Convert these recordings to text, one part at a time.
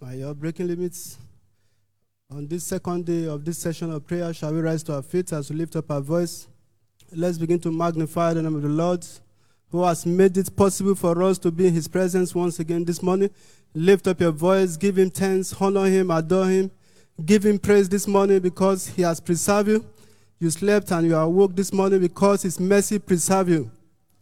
by your breaking limits. On this second day of this session of prayer, shall we rise to our feet as we lift up our voice? Let's begin to magnify the name of the Lord, who has made it possible for us to be in his presence once again this morning. Lift up your voice, give him thanks, honor him, adore him. Give him praise this morning because he has preserved you. You slept and you are awoke this morning because his mercy preserved you.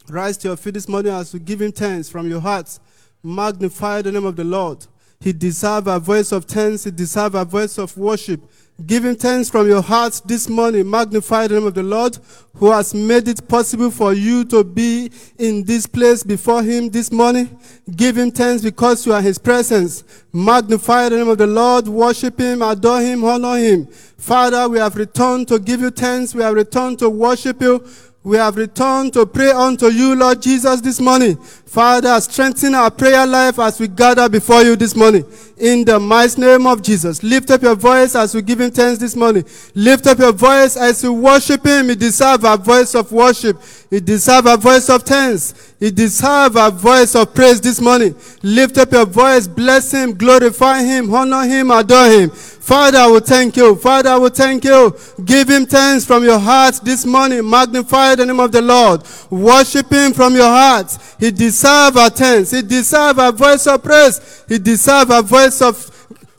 Rise to your feet this morning as we give him thanks from your hearts. Magnify the name of the Lord. He deserves a voice of thanks. He deserves a voice of worship. Give him thanks from your heart this morning. Magnify the name of the Lord who has made it possible for you to be in this place before him this morning. Give him thanks because you are his presence. Magnify the name of the Lord. Worship him, adore him, honor him. Father, we have returned to give you thanks. We have returned to worship you. We have returned to pray unto you, Lord Jesus, this morning. Father, strengthen our prayer life as we gather before you this morning. In the mighty name of Jesus. Lift up your voice as we give him thanks this morning. Lift up your voice as we worship him. He deserve a voice of worship. He deserve a voice of thanks. He deserve a voice of praise this morning. Lift up your voice, bless him, glorify him, honor him, adore him. Father, I will thank you. Father, I will thank you. Give him thanks from your heart this morning. Magnify the name of the Lord. Worship him from your heart. He deserves our thanks. He deserves a voice of praise. He deserves a voice of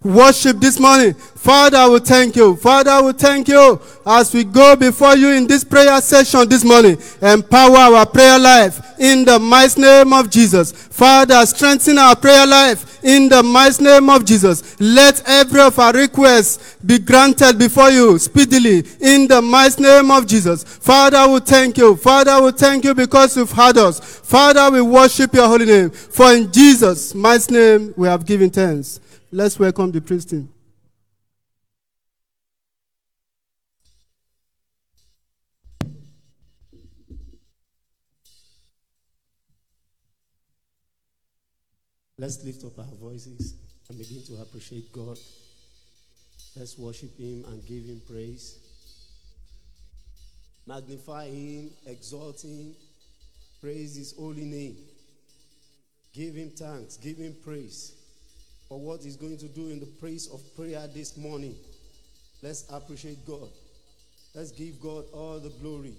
worship this morning. Father, will thank you. Father, will thank you as we go before you in this prayer session this morning. Empower our prayer life in the mighty name of Jesus. Father, strengthen our prayer life in the mighty name of Jesus. Let every of our requests be granted before you speedily in the mighty name of Jesus. Father, we thank you. Father, we thank you because you've heard us. Father, we worship your holy name. For in Jesus' mighty name we have given thanks. Let's welcome the priest team. Let's lift up our voices and begin to appreciate God. Let's worship Him and give Him praise. Magnify Him, exalt Him, praise His holy name. Give Him thanks, give Him praise for what He's going to do in the praise of prayer this morning. Let's appreciate God. Let's give God all the glory.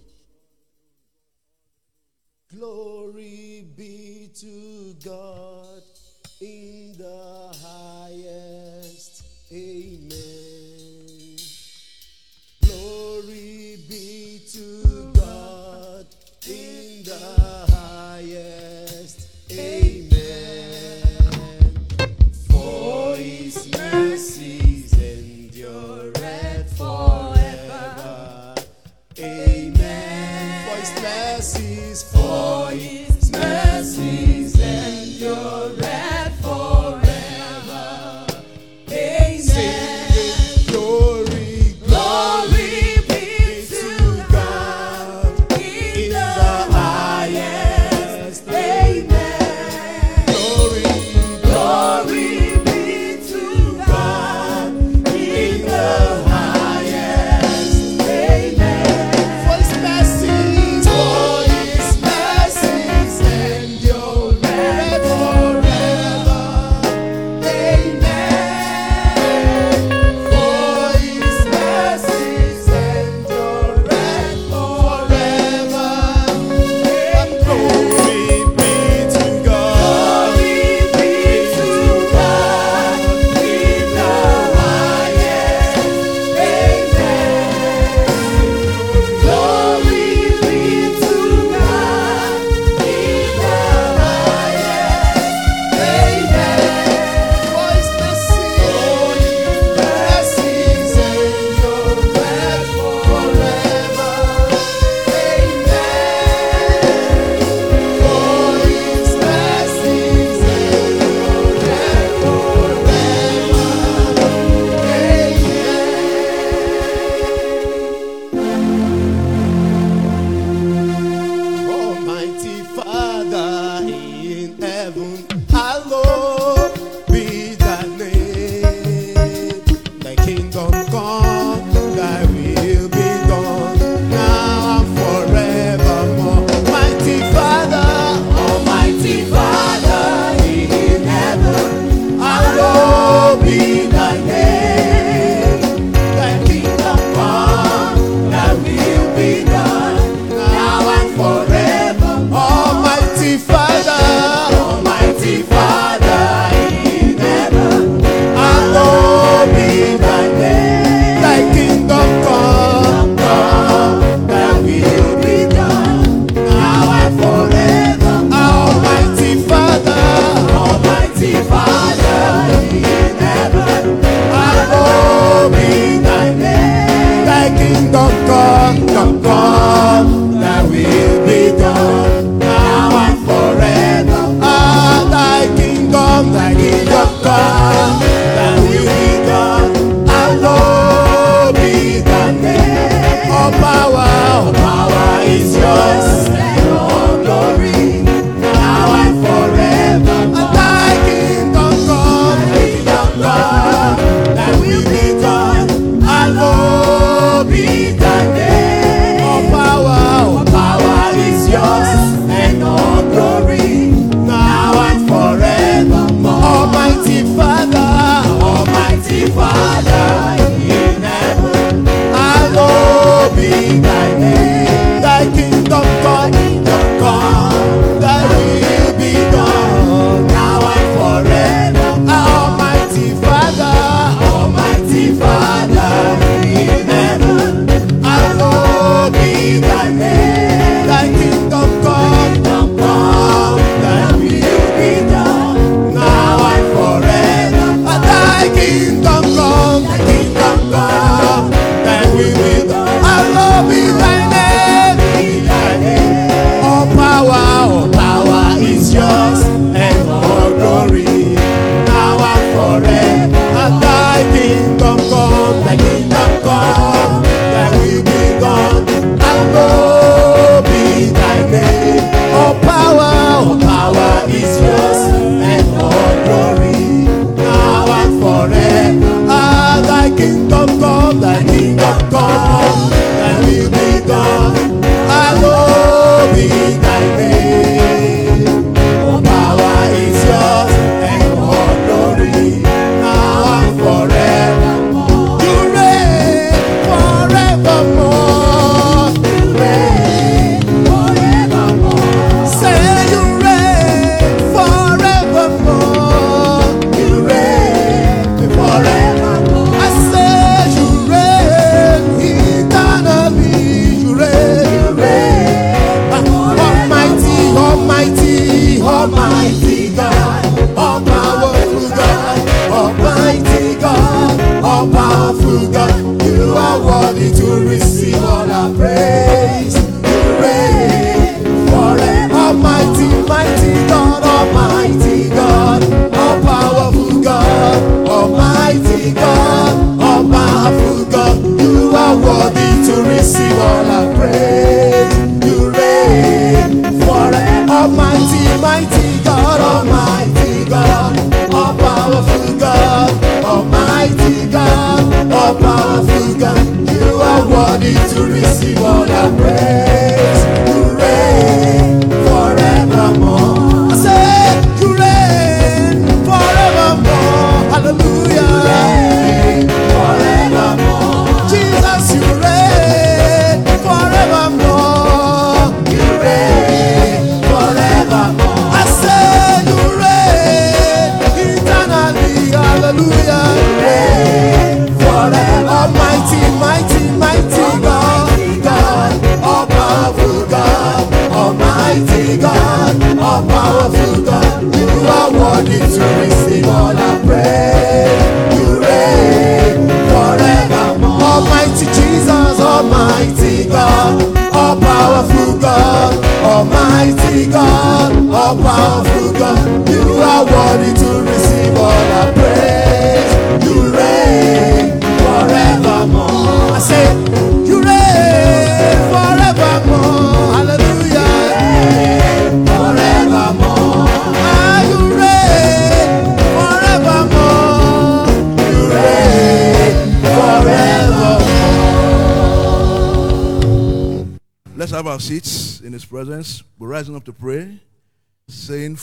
Glory be to God in the highest. Amen. Glory be to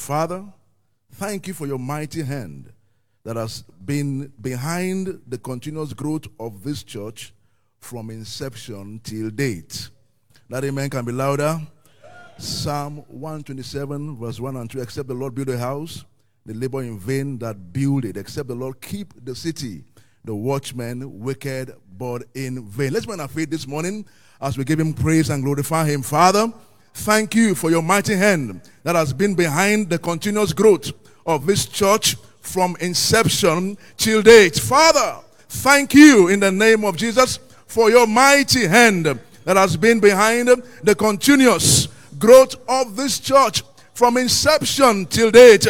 Father, thank you for your mighty hand that has been behind the continuous growth of this church from inception till date. That amen can be louder. Psalm 127, verse 1 and 2 Except the Lord build a house, they labor in vain that build it. Except the Lord keep the city, the watchman wicked but in vain. Let's join our faith this morning as we give him praise and glorify him. Father, thank you for your mighty hand that has been behind the continuous growth of this church from inception till date. Father, thank you in the name of Jesus for your mighty hand that has been behind the continuous growth of this church from inception till date.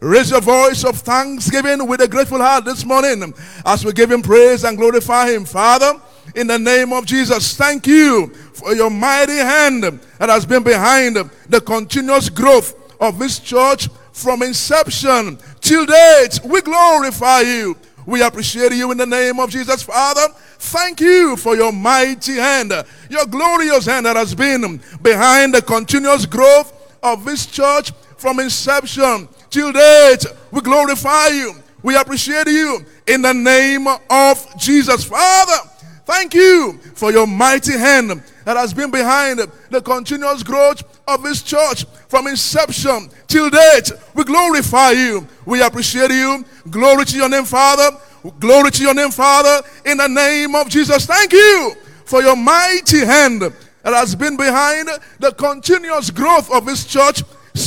Raise your voice of thanksgiving with a grateful heart this morning as we give him praise and glorify him. Father, in the name of Jesus, thank you for your mighty hand that has been behind the continuous growth of this church from inception till date. We glorify you. We appreciate you in the name of Jesus, Father. Thank you for your mighty hand, your glorious hand that has been behind the continuous growth of this church from inception till date. We glorify you. We appreciate you in the name of Jesus, Father. Thank you for your mighty hand that has been behind the continuous growth of this church from inception till date. We glorify you. We appreciate you. Glory to your name, Father. Glory to your name, Father, in the name of Jesus. Thank you for your mighty hand that has been behind the continuous growth of this church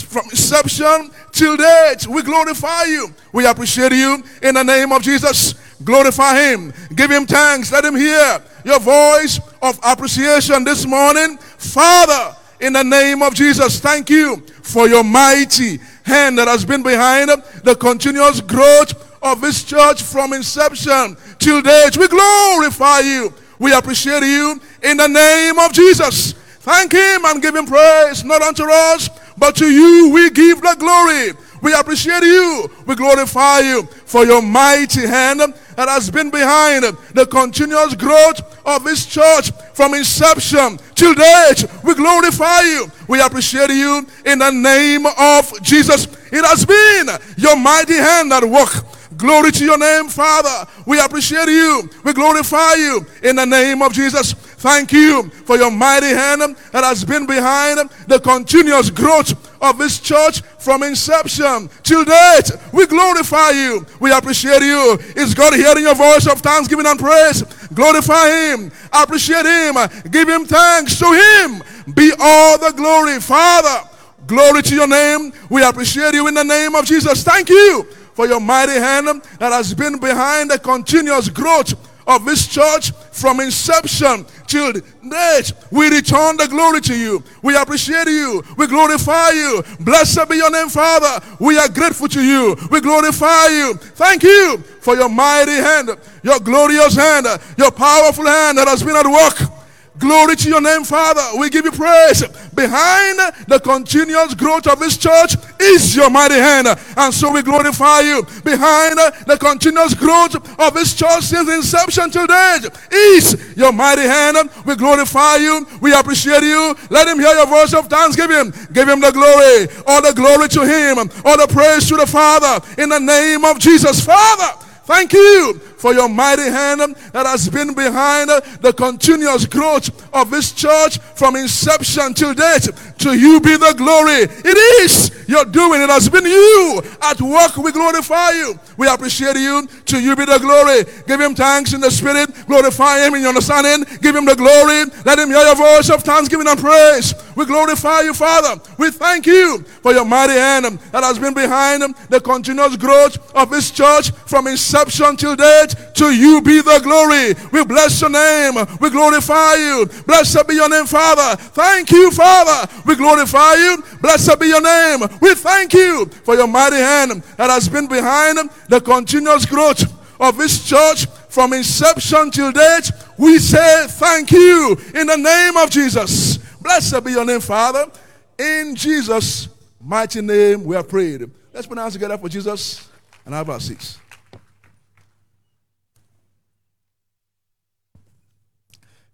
from inception till date. We glorify you. We appreciate you in the name of Jesus. Glorify him. Give him thanks. Let him hear your voice of appreciation this morning. Father, in the name of Jesus, thank you for your mighty hand that has been behind the continuous growth of this church from inception till date. We glorify you. We appreciate you in the name of Jesus. Thank him and give him praise, not unto us, but to you we give the glory. We appreciate you. We glorify you for your mighty hand that has been behind the continuous growth of this church from inception till date. We glorify you. We appreciate you in the name of Jesus. It has been your mighty hand that work. Glory to your name, Father. We appreciate you. We glorify you in the name of Jesus. Thank you for your mighty hand that has been behind the continuous growth of this church from inception till date. We glorify you. We appreciate you. Is God hearing your voice of thanksgiving and praise? Glorify Him. Appreciate Him. Give Him thanks. To Him be all the glory. Father, glory to your name. We appreciate you in the name of Jesus. Thank you for your mighty hand that has been behind the continuous growth of this church from inception till date. We return the glory to you. We appreciate you. We glorify you. Blessed be your name, Father. We are grateful to you. We glorify you. Thank you for your mighty hand, your glorious hand, your powerful hand that has been at work. Glory to your name, Father. We give you praise. behind the continuous growth of this church is your mighty hand. And so we glorify you. Behind the continuous growth of this church since inception to date is your mighty hand. We glorify you. We appreciate you. Let him hear your voice of thanksgiving. Give him the glory. All the glory to him. All the praise to the Father. In the name of Jesus. Father, thank you for your mighty hand that has been behind the continuous growth of this church from inception till date. To you be the glory. It is your doing. It has been you at work. We glorify you. We appreciate you. To you be the glory. Give him thanks in the spirit. Glorify him in your understanding. Give him the glory. Let him hear your voice of thanksgiving and praise. We glorify you, Father. We thank you for your mighty hand that has been behind the continuous growth of this church from inception till date. To you be the glory. We bless your name. We glorify you. Blessed be your name, Father. Thank you, Father. We glorify you. Blessed be your name. We thank you for your mighty hand that has been behind the continuous growth of this church from inception till date. We say thank you in the name of Jesus. Blessed be your name, Father. In Jesus' mighty name, we are prayed. Let's our together for Jesus and have our seats.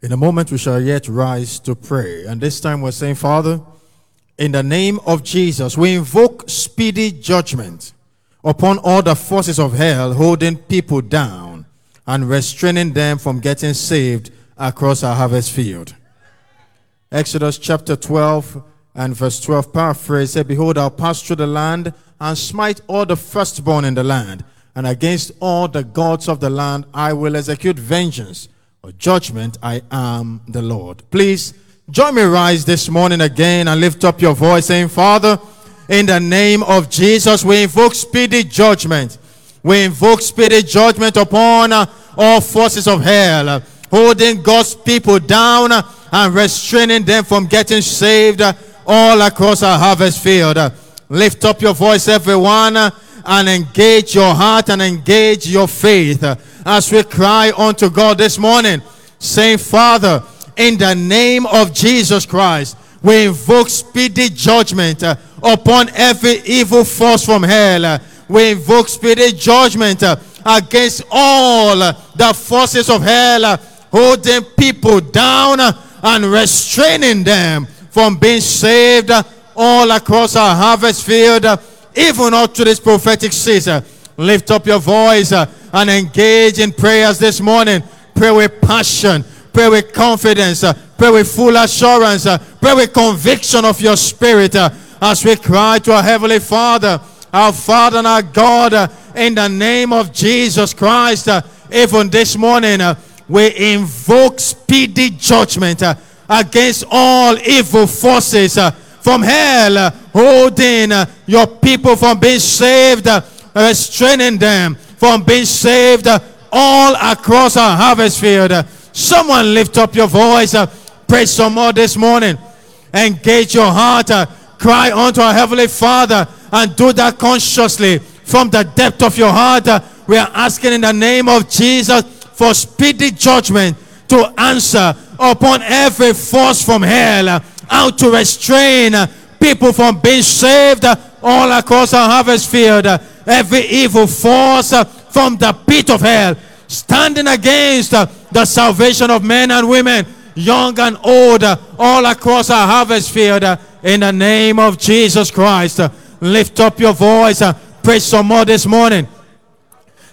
In a moment, we shall yet rise to pray. And this time we're saying, Father, in the name of Jesus, we invoke speedy judgment upon all the forces of hell holding people down and restraining them from getting saved across our harvest field. Exodus chapter 12 and verse 12 paraphrase said, Behold, I'll pass through the land and smite all the firstborn in the land, and against all the gods of the land I will execute vengeance judgment. I am the Lord. Please join me rise this morning again and lift up your voice saying, Father, in the name of Jesus, we invoke speedy judgment. We invoke speedy judgment upon uh, all forces of hell, uh, holding God's people down uh, and restraining them from getting saved all across our harvest field. Lift up your voice, everyone, and engage your heart and engage your faith as we cry unto God this morning, saying, Father, in the name of Jesus Christ, we invoke speedy judgment uh, upon every evil force from hell. We invoke speedy judgment uh, against all the forces of hell, uh, holding people down and restraining them from being saved all across our harvest field, even up to this prophetic season. Lift up your voice uh, and engage in prayers this morning. Pray with passion, pray with confidence, uh, pray with full assurance, uh, pray with conviction of your spirit uh, as we cry to our Heavenly Father, our Father and our God, uh, in the name of Jesus Christ. Uh, even this morning, we invoke speedy judgment against all evil forces from hell, holding uh, your people from being saved, uh, restraining them from being saved uh, all across our harvest field. Someone lift up your voice, pray some more this morning. Engage your heart, cry unto our Heavenly Father, and do that consciously from the depth of your heart. we are asking in the name of Jesus for speedy judgment to answer upon every force from hell, how to restrain people from being saved all across our harvest field. every evil force from the pit of hell standing against the salvation of men and women, young and old, all across our harvest field. in the name of Jesus Christ, lift up your voice. Pray some more this morning.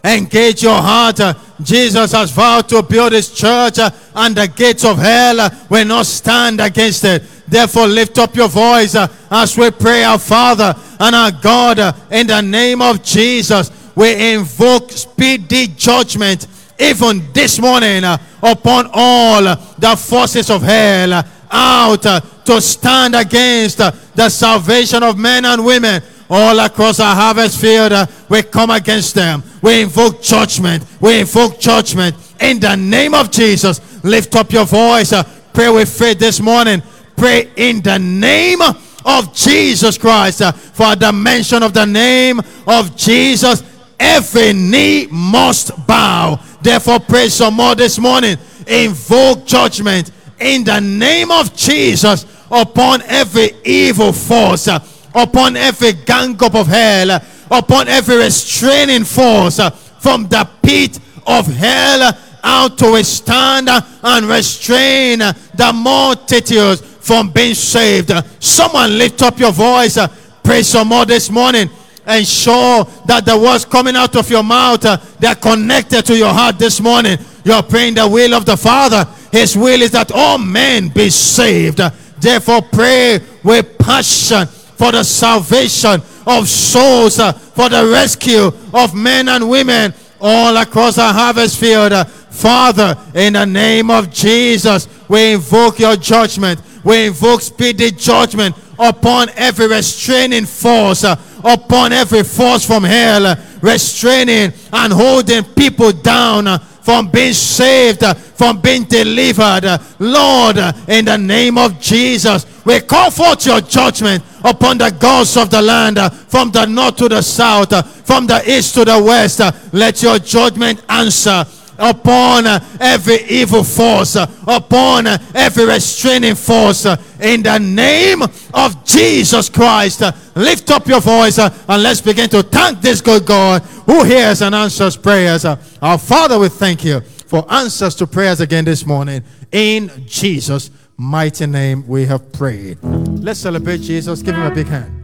Engage your heart. Jesus has vowed to build his church, and the gates of hell will not stand against it. Therefore, lift up your voice uh, as we pray, our Father and our God, uh, in the name of Jesus. We invoke speedy judgment even this morning uh, upon all the forces of hell out to stand against the salvation of men and women all across our harvest field. we come against them. We invoke judgment. We invoke judgment in the name of Jesus. Lift up your voice. pray with faith this morning. Pray in the name of Jesus Christ. uh, for the mention of the name of Jesus, every knee must bow. Therefore, pray some more this morning. Invoke judgment in the name of Jesus upon every evil force, uh, upon every gang up of hell, uh, upon every restraining force from the pit of hell out to withstand and restrain the multitudes from being saved. Someone lift up your voice, pray some more this morning. Ensure that the words coming out of your mouth uh, they're connected to your heart this morning. You're praying the will of the Father. His will is that all men be saved. Therefore, pray with passion for the salvation of souls, for the rescue of men and women all across our harvest field. Father, in the name of Jesus, we invoke your judgment. We invoke speedy judgment upon every restraining force, uh, upon every force from hell, uh, restraining and holding people down. uh, from being saved, from being delivered. Lord, in the name of Jesus, we call forth your judgment upon the gods of the land, from the north to the south, from the east to the west. Let your judgment answer upon every evil force, upon every restraining force, in the name of Jesus Christ. Lift up your voice and let's begin to thank this good God who hears and answers prayers. Our Father, we thank you for answers to prayers again this morning. In Jesus' mighty name, we have prayed. Let's celebrate Jesus. Give him a big hand.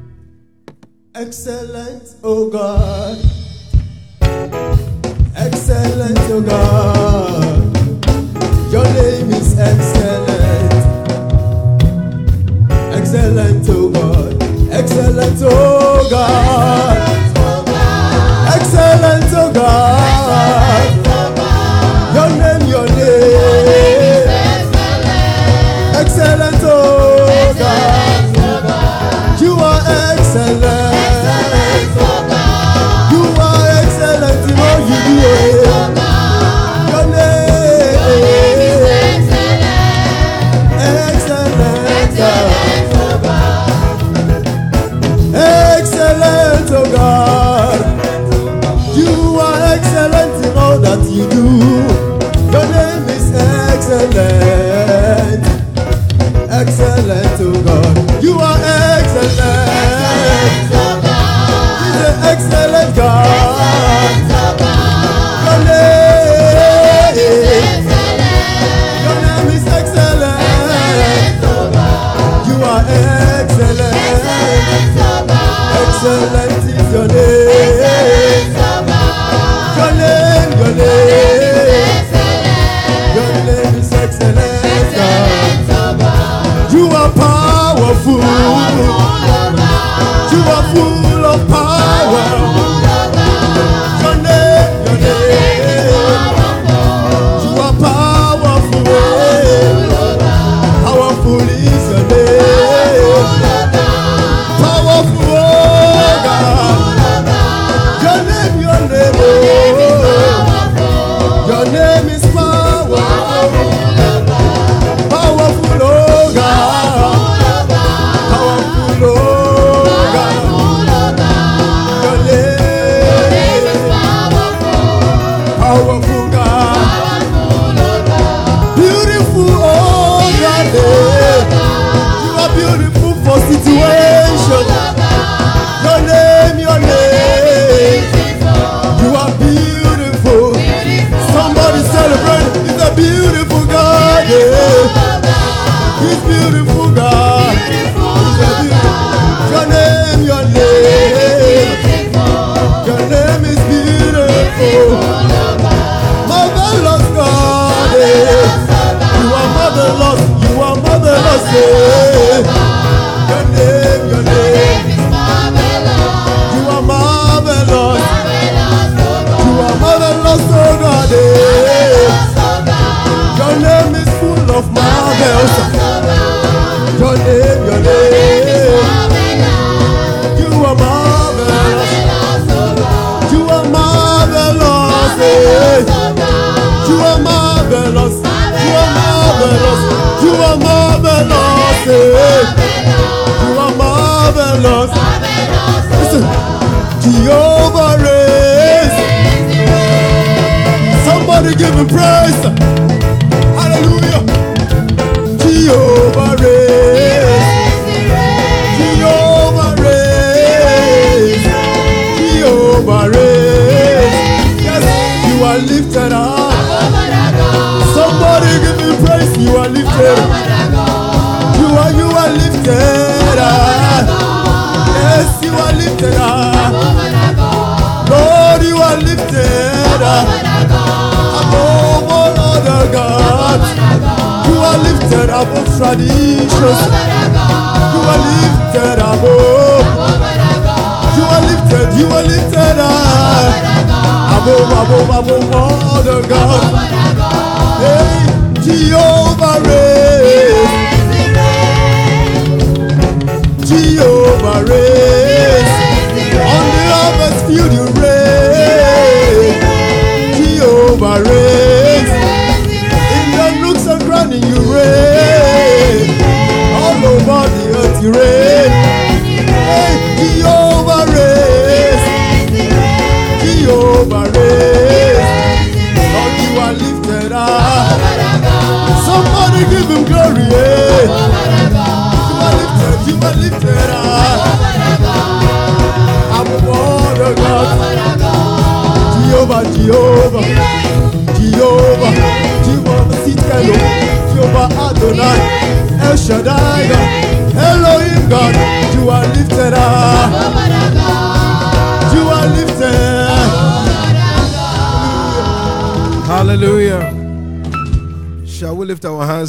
Excellent, oh God. Excellent, oh God. Your name is excellent. Excellent, God. Excellent, God. Excellent, oh God. Excellent is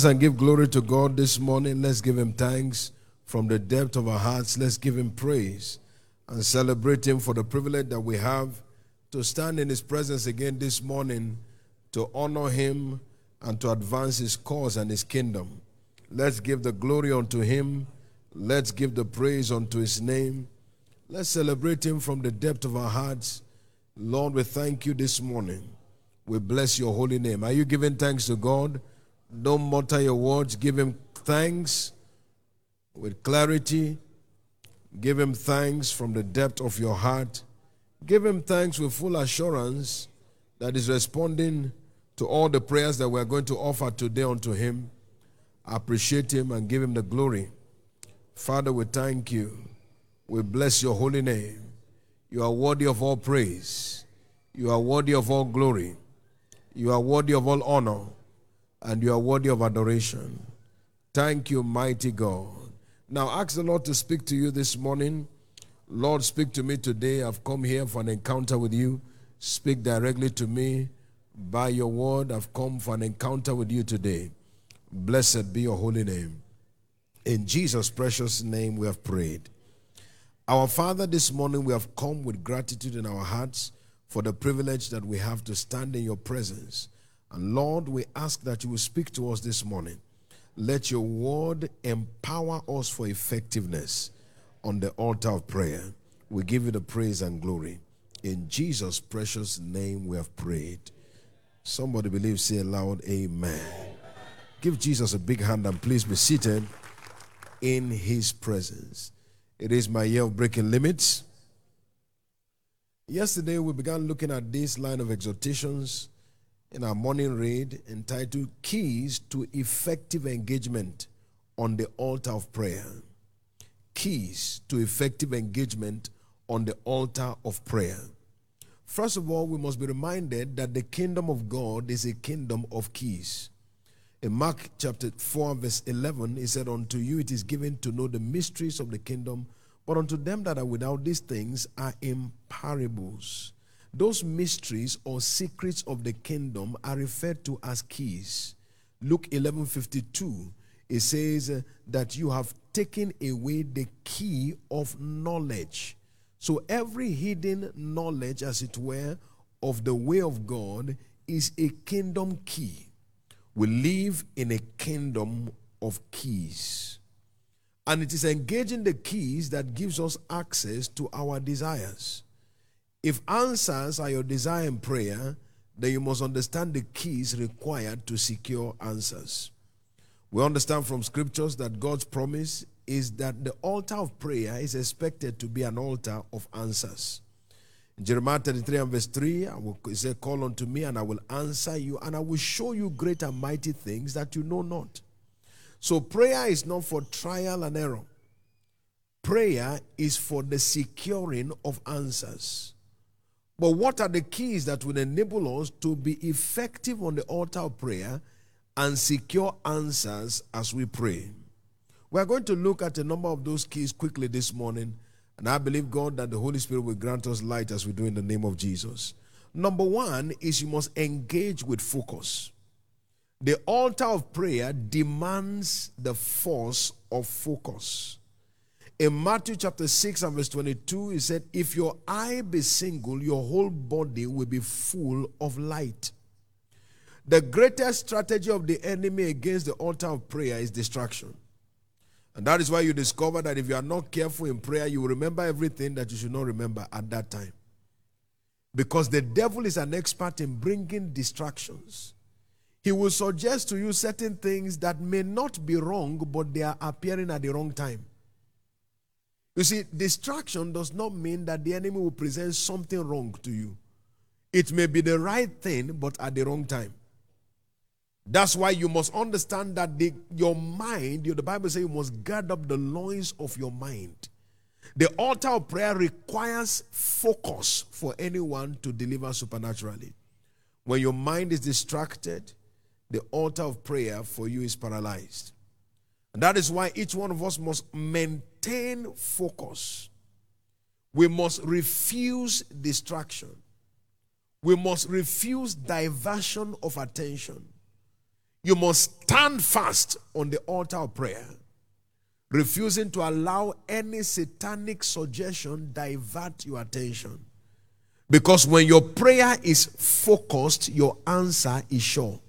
and give glory to God this morning? Let's give Him thanks from the depth of our hearts. Let's give Him praise and celebrate Him for the privilege that we have to stand in His presence again this morning to honor Him and to advance His cause and His kingdom. Let's give the glory unto Him. Let's give the praise unto His name. Let's celebrate Him from the depth of our hearts. Lord, we thank you this morning. We bless your holy name. Are you giving thanks to God? Don't mutter your words. Give him thanks with clarity. Give him thanks from the depth of your heart. Give him thanks with full assurance that is responding to all the prayers that we're going to offer today unto him. Appreciate him and give him the glory. Father, we thank you. We bless your holy name. You are worthy of all praise. You are worthy of all glory. You are worthy of all honor. And you are worthy of adoration. Thank you, mighty God. Now, ask the Lord to speak to you this morning. Lord, speak to me today. I've come here for an encounter with you. Speak directly to me by your word. I've come for an encounter with you today. Blessed be your holy name. In Jesus' precious name, we have prayed. Our Father, this morning we have come with gratitude in our hearts for the privilege that we have to stand in your presence. And Lord, we ask that you will speak to us this morning. Let your word empower us for effectiveness on the altar of prayer. We give you the praise and glory. In Jesus' precious name we have prayed. Somebody believe, say aloud, Amen. Give Jesus a big hand and please be seated in his presence. It is my year of breaking limits. Yesterday we began looking at this line of exhortations in our morning read entitled Keys to Effective Engagement on the Altar of Prayer. Keys to Effective Engagement on the Altar of Prayer. First of all, we must be reminded that the kingdom of God is a kingdom of keys. In Mark chapter 4, verse 11, he said, Unto you it is given to know the mysteries of the kingdom, but unto them that are without these things are in parables. Those mysteries or secrets of the kingdom are referred to as keys. Luke 11 52, it says that you have taken away the key of knowledge. So every hidden knowledge, as it were, of the way of God is a kingdom key. We live in a kingdom of keys. And it is engaging the keys that gives us access to our desires. If answers are your desire in prayer, then you must understand the keys required to secure answers. We understand from scriptures that God's promise is that the altar of prayer is expected to be an altar of answers. In Jeremiah 33 and verse 3, I will say, Call unto me, and I will answer you, and I will show you great and mighty things that you know not. So, prayer is not for trial and error, prayer is for the securing of answers. But what are the keys that will enable us to be effective on the altar of prayer and secure answers as we pray? We are going to look at a number of those keys quickly this morning, and I believe God that the Holy Spirit will grant us light as we do in the name of Jesus. Number one is you must engage with focus. The altar of prayer demands the force of focus. In Matthew chapter 6 and verse 22, he said, If your eye be single, your whole body will be full of light. The greatest strategy of the enemy against the altar of prayer is distraction. And that is why you discover that if you are not careful in prayer, you will remember everything that you should not remember at that time. Because the devil is an expert in bringing distractions. He will suggest to you certain things that may not be wrong, but they are appearing at the wrong time. You see, distraction does not mean that the enemy will present something wrong to you. It may be the right thing, but at the wrong time. That's why you must understand that the, your mind, the Bible says you must guard up the loins of your mind. The altar of prayer requires focus for anyone to deliver supernaturally. When your mind is distracted, the altar of prayer for you is paralyzed. And that is why each one of us must maintain focus. We must refuse distraction. We must refuse diversion of attention. You must stand fast on the altar of prayer, refusing to allow any satanic suggestion divert your attention. Because when your prayer is focused, your answer is sure.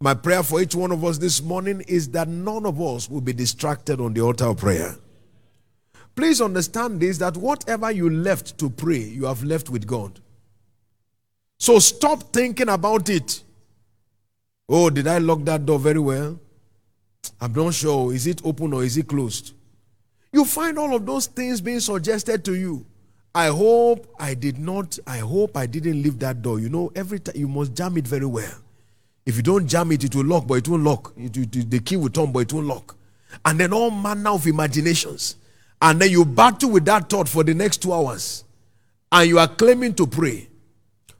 My prayer for each one of us this morning is that none of us will be distracted on the altar of prayer. Please understand this that whatever you left to pray, you have left with God. So stop thinking about it. Oh, did I lock that door very well? I'm not sure. Is it open or is it closed? You find all of those things being suggested to you. I hope I did not, I hope I didn't leave that door. You know, every time you must jam it very well. If you don't jam it, it will lock, but it won't lock. It, it, the key will turn, but it won't lock. And then all manner of imaginations. And then you battle with that thought for the next two hours. And you are claiming to pray.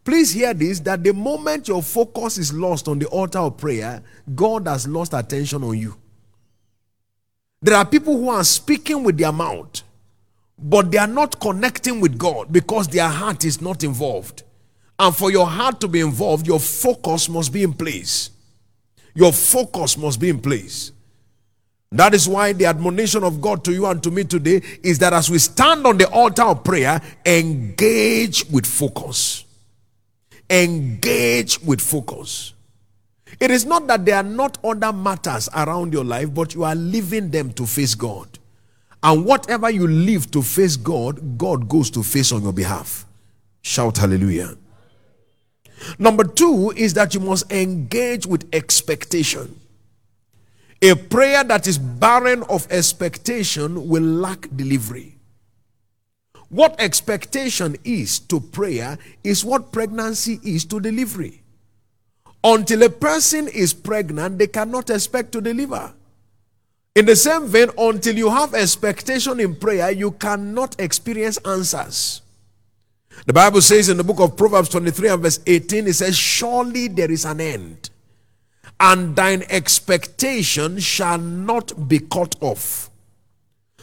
Please hear this that the moment your focus is lost on the altar of prayer, God has lost attention on you. There are people who are speaking with their mouth, but they are not connecting with God because their heart is not involved. And for your heart to be involved, your focus must be in place. Your focus must be in place. That is why the admonition of God to you and to me today is that as we stand on the altar of prayer, engage with focus. Engage with focus. It is not that there are not other matters around your life, but you are leaving them to face God. And whatever you leave to face God, God goes to face on your behalf. Shout hallelujah. Number two is that you must engage with expectation. A prayer that is barren of expectation will lack delivery. What expectation is to prayer is what pregnancy is to delivery. Until a person is pregnant, they cannot expect to deliver. In the same vein, until you have expectation in prayer, you cannot experience answers. The Bible says in the book of Proverbs 23 and verse 18, it says, Surely there is an end, and thine expectation shall not be cut off.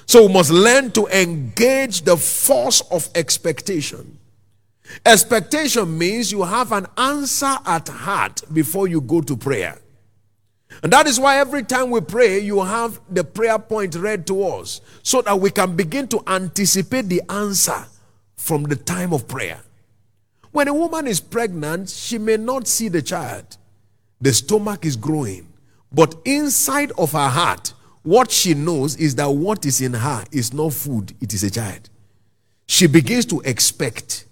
So we must learn to engage the force of expectation. Expectation means you have an answer at heart before you go to prayer. And that is why every time we pray, you have the prayer point read to us so that we can begin to anticipate the answer from the time of prayer. When a woman is pregnant, she may not see the child. The stomach is growing. But inside of her heart, what she knows is that what is in her is not food, it is a child. She begins to expect.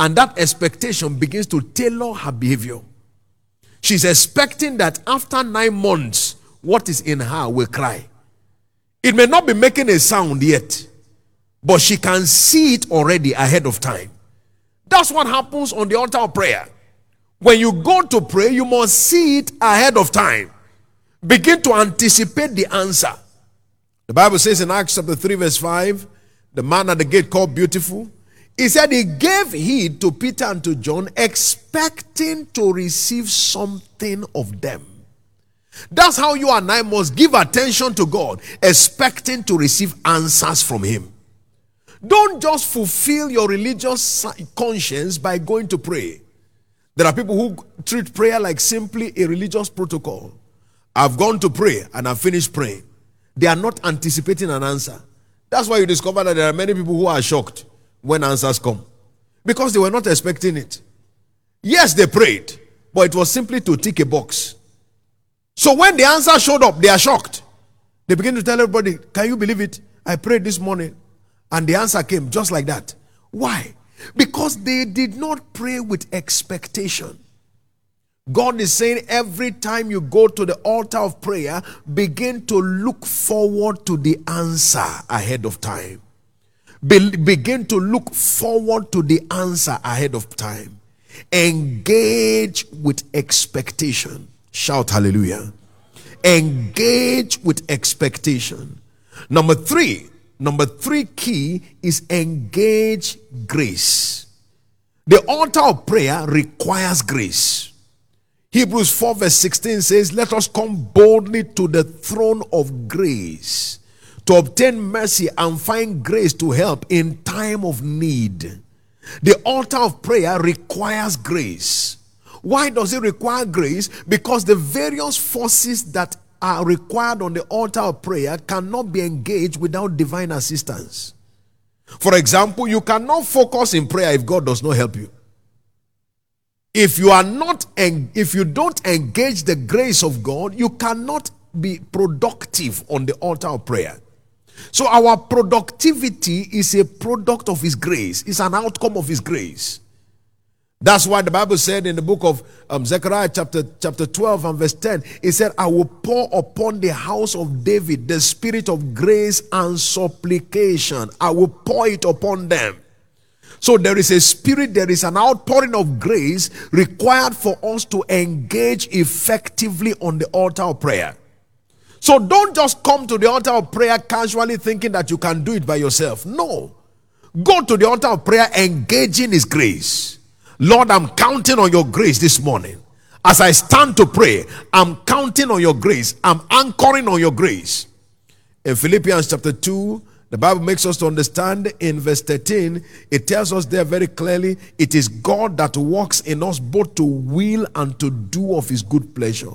And that expectation begins to tailor her behavior. She's expecting that after nine months, what is in her will cry. It may not be making a sound yet, but she can see it already ahead of time. That's what happens on the altar of prayer. When you go to pray, you must see it ahead of time. Begin to anticipate the answer. The Bible says in Acts chapter 3, verse 5, the man at the gate called beautiful, He said he gave heed to Peter and to John, expecting to receive something of them. That's how you and I must give attention to God, expecting to receive answers from Him. Don't just fulfill your religious conscience by going to pray. There are people who treat prayer like simply a religious protocol. I've gone to pray and I've finished praying. They are not anticipating an answer. That's why you discover that there are many people who are shocked when answers come because they were not expecting it. Yes, they prayed, but it was simply to tick a box. So when the answer showed up, they are shocked. They begin to tell everybody, Can you believe it? I prayed this morning and the answer came just like that. Why? Because they did not pray with expectation. God is saying every time you go to the altar of prayer, begin to look forward to the answer ahead of time. Be- begin to look forward to the answer ahead of time. Engage with expectation. Shout hallelujah. Engage with expectation. Number three, number three key is engage grace. The altar of prayer requires grace. Hebrews 4, verse 16 says, Let us come boldly to the throne of grace to obtain mercy and find grace to help in time of need. The altar of prayer requires grace. Why does it require grace? Because the various forces that are required on the altar of prayer cannot be engaged without divine assistance. For example, you cannot focus in prayer if God does not help you. If you are not if you don't engage the grace of god you cannot be productive on the altar of prayer. So our productivity is a product of his grace. It's an outcome of his grace that's why the bible said in the book of um, zechariah chapter chapter 12 and verse 10 it said i will pour upon the house of david the spirit of grace and supplication i will pour it upon them so there is a spirit, there is an outpouring of grace required for us to engage effectively on the altar of prayer. So don't just come to the altar of prayer casually thinking that you can do it by yourself. No. Go to the altar of prayer engaging His grace. Lord, I'm counting on your grace this morning. As I stand to pray, I'm counting on your grace. I'm anchoring on your grace. In Philippians chapter 2, the Bible makes us to understand in verse 13, it tells us there very clearly it is God that works in us both to will and to do of his good pleasure.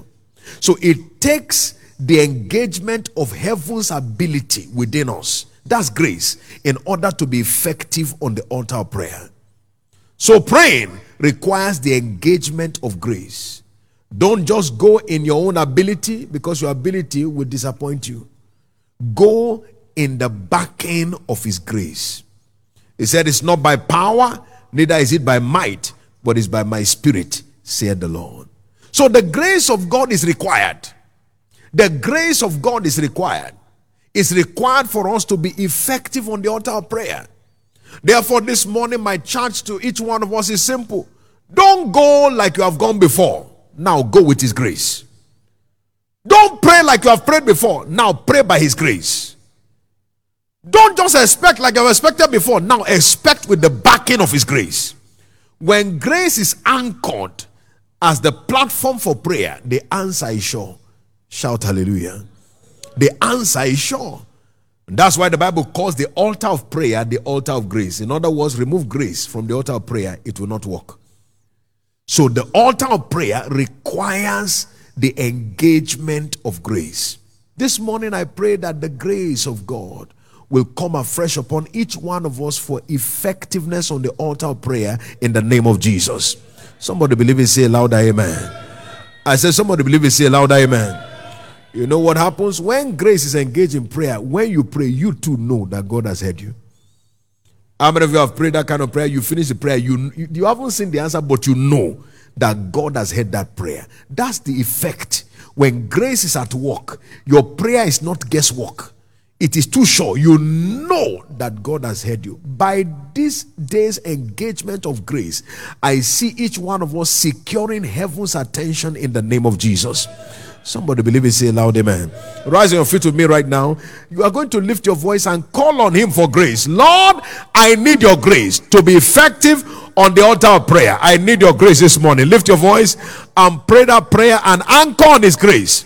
So it takes the engagement of heaven's ability within us. That's grace in order to be effective on the altar of prayer. So praying requires the engagement of grace. Don't just go in your own ability because your ability will disappoint you. Go in the backing of his grace. He said, It's not by power, neither is it by might, but it's by my spirit, said the Lord. So the grace of God is required. The grace of God is required. It's required for us to be effective on the altar of prayer. Therefore, this morning, my charge to each one of us is simple. Don't go like you have gone before. Now go with His grace. Don't pray like you have prayed before. Now pray by His grace. Don't just expect like I've expected before. Now expect with the backing of His grace. When grace is anchored as the platform for prayer, the answer is sure. Shout hallelujah. The answer is sure. That's why the Bible calls the altar of prayer the altar of grace. In other words, remove grace from the altar of prayer, it will not work. So the altar of prayer requires the engagement of grace. This morning I pray that the grace of God will come afresh upon each one of us for effectiveness on the altar of prayer in the name of Jesus. Somebody believe it, say louder, amen. I said, somebody believe it, say louder, amen. You know what happens? When grace is engaged in prayer, when you pray, you too know that God has heard you. How many of you have prayed that kind of prayer? You finish the prayer, you, you, you haven't seen the answer, but you know that God has heard that prayer. That's the effect. When grace is at work, your prayer is not guesswork it is too sure. You know that God has heard you. By this day's engagement of grace, I see each one of us securing heaven's attention in the name of Jesus. Somebody believe it, say loud, amen. Rise your feet with me right now. You are going to lift your voice and call on Him for grace. Lord, I need your grace to be effective on the altar of prayer. I need your grace this morning. Lift your voice and pray that prayer and anchor on His grace.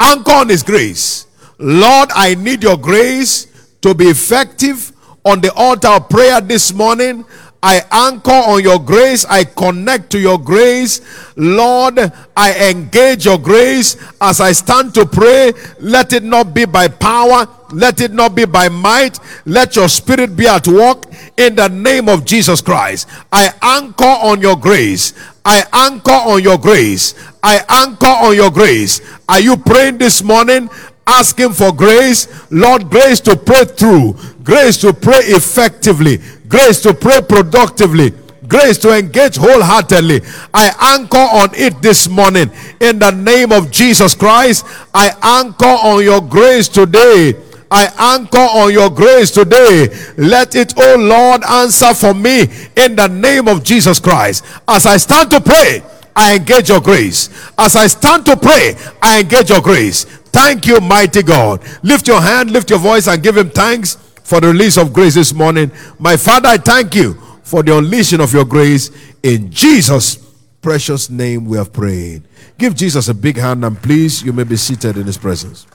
Anchor on His grace. Lord, I need your grace to be effective on the altar of prayer this morning. I anchor on your grace. I connect to your grace. Lord, I engage your grace as I stand to pray. Let it not be by power. Let it not be by might. Let your spirit be at work in the name of Jesus Christ. I anchor on your grace. I anchor on your grace. I anchor on your grace. Are you praying this morning? Asking for grace. Lord, grace to pray through. Grace to pray effectively grace to pray productively, grace to engage wholeheartedly. I anchor on it this morning in the name of Jesus Christ. I anchor on your grace today. I anchor on your grace today. Let it, oh Lord, answer for me in the name of Jesus Christ. As I stand to pray, I engage your grace. As I stand to pray, I engage your grace. Thank you, mighty God. Lift your hand, lift your voice, and give him thanks for the release of grace this morning. My Father, I thank you for the unleashing of your grace. In Jesus' precious name, we have prayed. Give Jesus a big hand and please, you may be seated in his presence.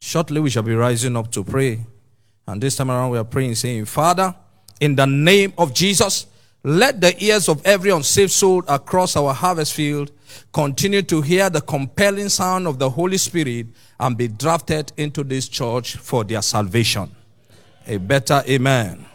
Shortly, we shall be rising up to pray. And this time around, we are praying, saying, Father, in the name of Jesus, let the ears of every unsaved soul across our harvest field continue to hear the compelling sound of the Holy Spirit and be drafted into this church for their salvation. A better amen.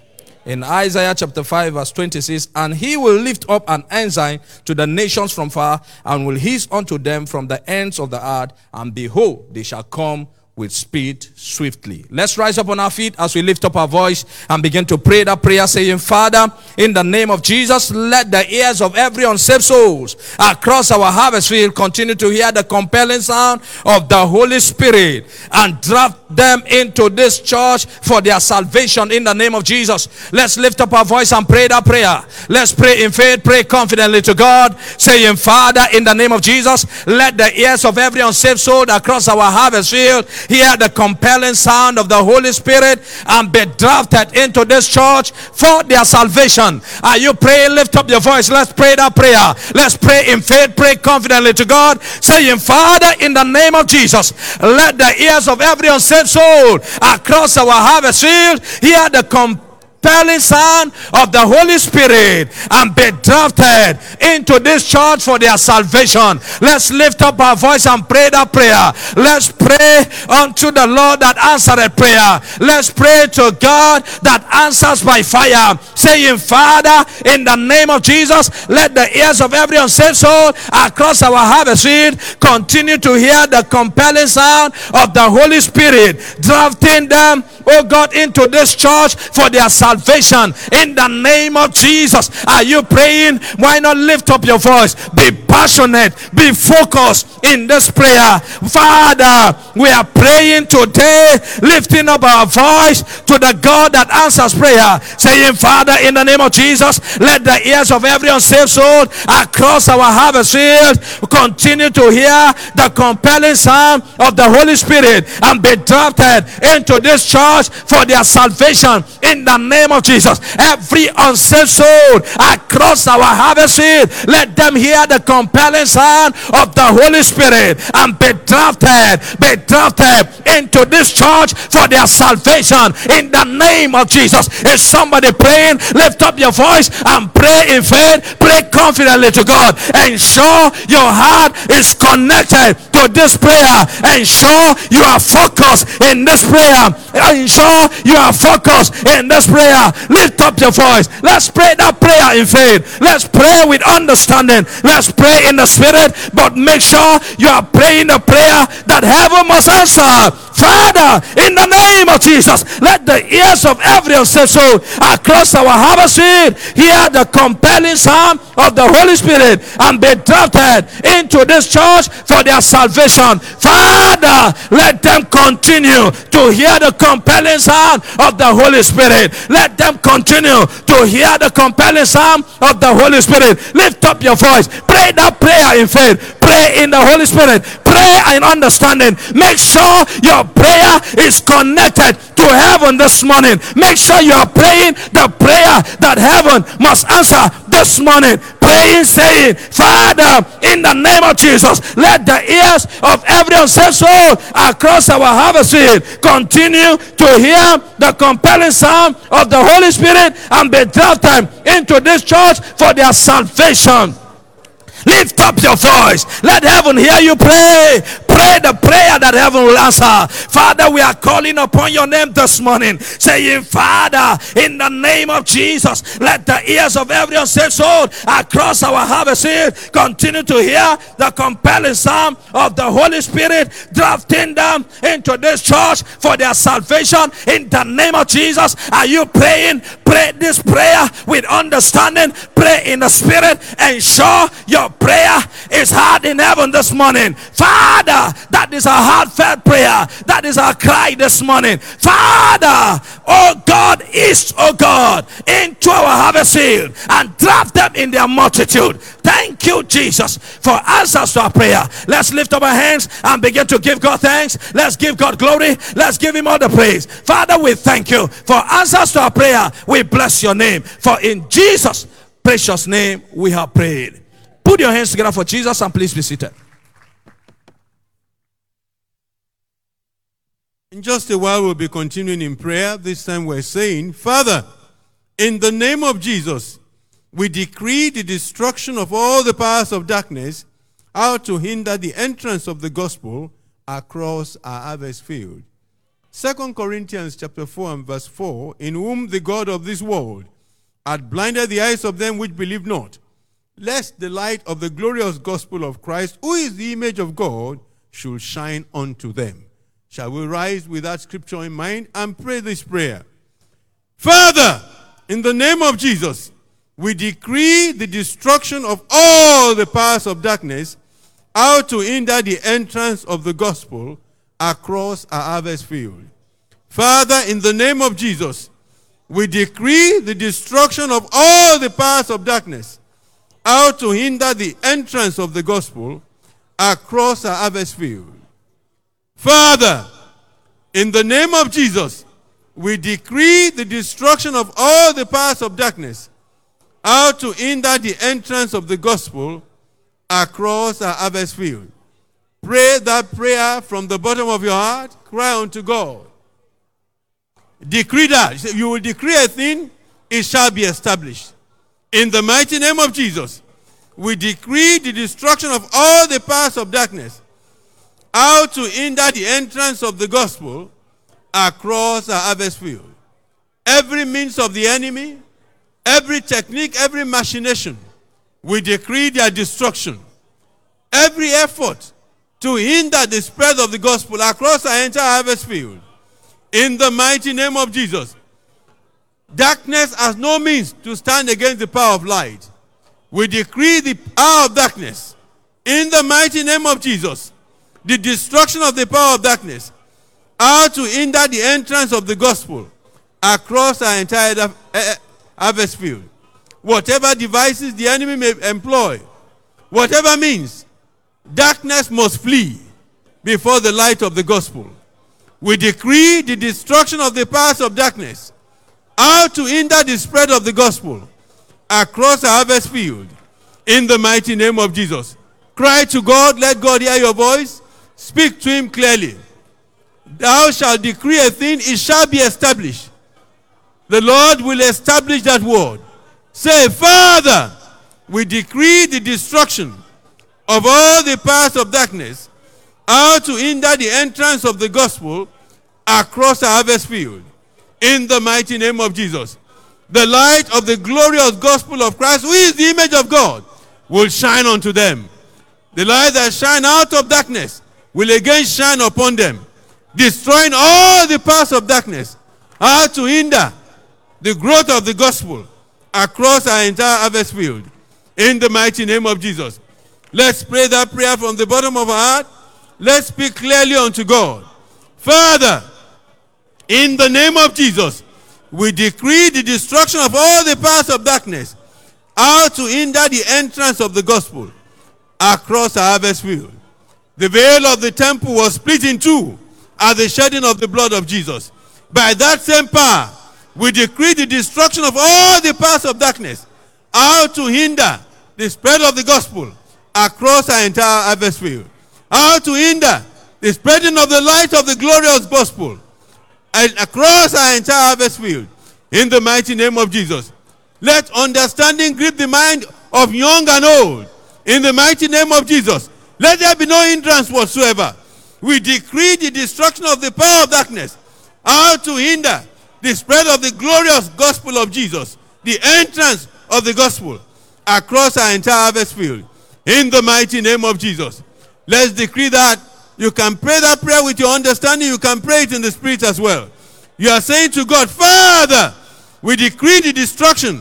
In Isaiah chapter 5, verse 26, and he will lift up an ensign to the nations from far and will hiss unto them from the ends of the earth, and behold, they shall come with speed swiftly. Let's rise up on our feet as we lift up our voice and begin to pray that prayer saying, Father, in the name of Jesus, let the ears of every unsaved souls across our harvest field continue to hear the compelling sound of the Holy Spirit and draft them into this church for their salvation in the name of Jesus. Let's lift up our voice and pray that prayer. Let's pray in faith, pray confidently to God, saying, Father, in the name of Jesus, let the ears of every unsaved soul across our harvest field hear the compelling sound of the Holy Spirit and be drafted into this church for their salvation. Are you praying? Lift up your voice. Let's pray that prayer. Let's pray in faith, pray confidently to God, saying, Father, in the name of Jesus, let the ears of every unsaved soul across our harvest field hear the compelling sound of the Holy Spirit and be drafted into this church for their salvation. Let's lift up our voice and pray that prayer. Let's pray unto the Lord that answered prayer. Let's pray to God that answers by fire, saying, Father, in the name of Jesus, let the ears of every unsaved soul across our harvest field continue to hear the compelling sound of the Holy Spirit, drafting them oh God, into this church for their salvation in the name of Jesus. Are you praying? Why not lift up your voice? Be passionate, be focused in this prayer. Father, we are praying today, lifting up our voice to the God that answers prayer, saying, Father, in the name of Jesus, let the ears of every unsaved soul across our harvest field continue to hear the compelling sound of the Holy Spirit and be drafted into this church for their salvation in the name of Jesus. Every unsaved soul across our harvest field, let them hear the compelling sound of the Holy Spirit and be drafted, be drafted into this church for their salvation in the name of Jesus. Is somebody praying? Lift up your voice and pray in faith, pray confidently to God. Ensure your heart is connected to this prayer. Ensure you are focused in this prayer. Ensure you are focused in this prayer. Lift up your voice. Let's pray that prayer in faith. Let's pray with understanding. Let's pray in the spirit, but make sure you are praying the prayer that heaven must answer. Father, in the name of Jesus, let the ears of every soul across our harvest hear the compelling sound of the Holy Spirit and be drafted into this church for their salvation. Father, let them continue to hear the compelling sound of the Holy Spirit. Let them continue to hear the compelling sound of the Holy Spirit. Lift up your voice. Pray that prayer in faith. Pray in the Holy Spirit. Pray in understanding. Make sure your prayer is connected to heaven this morning. Make sure you are praying the prayer that heaven must answer this morning. Praying, saying, Father, in the name of Jesus, let the ears of every unsaved soul across our harvest field continue to hear the compelling sound of the Holy Spirit and be drafted into this church for their salvation. Lift up your voice. Let heaven hear you pray. Pray the prayer that heaven will answer. Father, we are calling upon your name this morning, saying, Father, in the name of Jesus, let the ears of every unsaved soul across our harvest field continue to hear the compelling sound of the Holy Spirit drafting them into this church for their salvation. In the name of Jesus, are you praying? Pray this prayer with understanding. Pray in the spirit. Ensure your prayer is heard in heaven this morning. Father, that is our heartfelt prayer. That is our cry this morning. Father, oh God, east, oh God, into our harvest field and draft them in their multitude. Thank you, Jesus, for answers to our prayer. Let's lift up our hands and begin to give God thanks. Let's give God glory. Let's give Him all the praise. Father, we thank you for answers to our prayer. We bless your name. For in Jesus' precious name we have prayed. Put your hands together for Jesus and please be seated. In just a while, we'll be continuing in prayer. This time we're saying, Father, in the name of Jesus, we decree the destruction of all the powers of darkness out to hinder the entrance of the gospel across our harvest field. 2 Corinthians chapter 4 and verse 4, in whom the God of this world had blinded the eyes of them which believe not, lest the light of the glorious gospel of Christ, who is the image of God, should shine unto them. Shall we rise with that scripture in mind and pray this prayer? Father, in the name of Jesus, we decree the destruction of all the powers of darkness out to hinder the entrance of the gospel across our harvest field. Father, in the name of Jesus, we decree the destruction of all the powers of darkness out to hinder the entrance of the gospel across our harvest field. Father, in the name of Jesus, we decree the destruction of all the powers of darkness out to hinder the entrance of the gospel across our harvest field. Pray that prayer from the bottom of your heart. Cry unto God. Decree that. You will decree a thing, it shall be established. In the mighty name of Jesus, we decree the destruction of all the powers of darkness how to hinder the entrance of the gospel across our harvest field. Every means of the enemy, every technique, every machination, we decree their destruction. Every effort to hinder the spread of the gospel across our entire harvest field. In the mighty name of Jesus. Darkness has no means to stand against the power of light. We decree the power of darkness in the mighty name of Jesus the destruction of the power of darkness, how to hinder the entrance of the gospel across our entire harvest field. Whatever devices the enemy may employ, whatever means, darkness must flee before the light of the gospel. We decree the destruction of the powers of darkness, how to hinder the spread of the gospel across our harvest field. In the mighty name of Jesus. Cry to God, let God hear your voice. Speak to him clearly. Thou shalt decree a thing, it shall be established. The Lord will establish that word. Say, Father, we decree the destruction of all the powers of darkness, how to hinder the entrance of the gospel across the harvest field. In the mighty name of Jesus. The light of the glorious gospel of Christ, who is the image of God, will shine unto them. The light that shine out of darkness will again shine upon them, destroying all the powers of darkness, how to hinder the growth of the gospel across our entire harvest field. in the mighty name of Jesus. Let's pray that prayer from the bottom of our heart. Let's speak clearly unto God. Father, in the name of Jesus, we decree the destruction of all the powers of darkness out to hinder the entrance of the gospel across our harvest field. The veil of the temple was split in two at the shedding of the blood of Jesus. By that same power, we decree the destruction of all the powers of darkness out to hinder the spread of the gospel across our entire harvest field. How to hinder the spreading of the light of the glorious gospel across our entire harvest field. In the mighty name of Jesus. Let understanding grip the mind of young and old. In the mighty name of Jesus. Let there be no hindrance whatsoever. We decree the destruction of the power of darkness. How to hinder the spread of the glorious gospel of Jesus. The entrance of the gospel across our entire harvest field. In the mighty name of Jesus. Let's decree that you can pray that prayer with your understanding. You can pray it in the spirit as well. You are saying to God, Father, we decree the destruction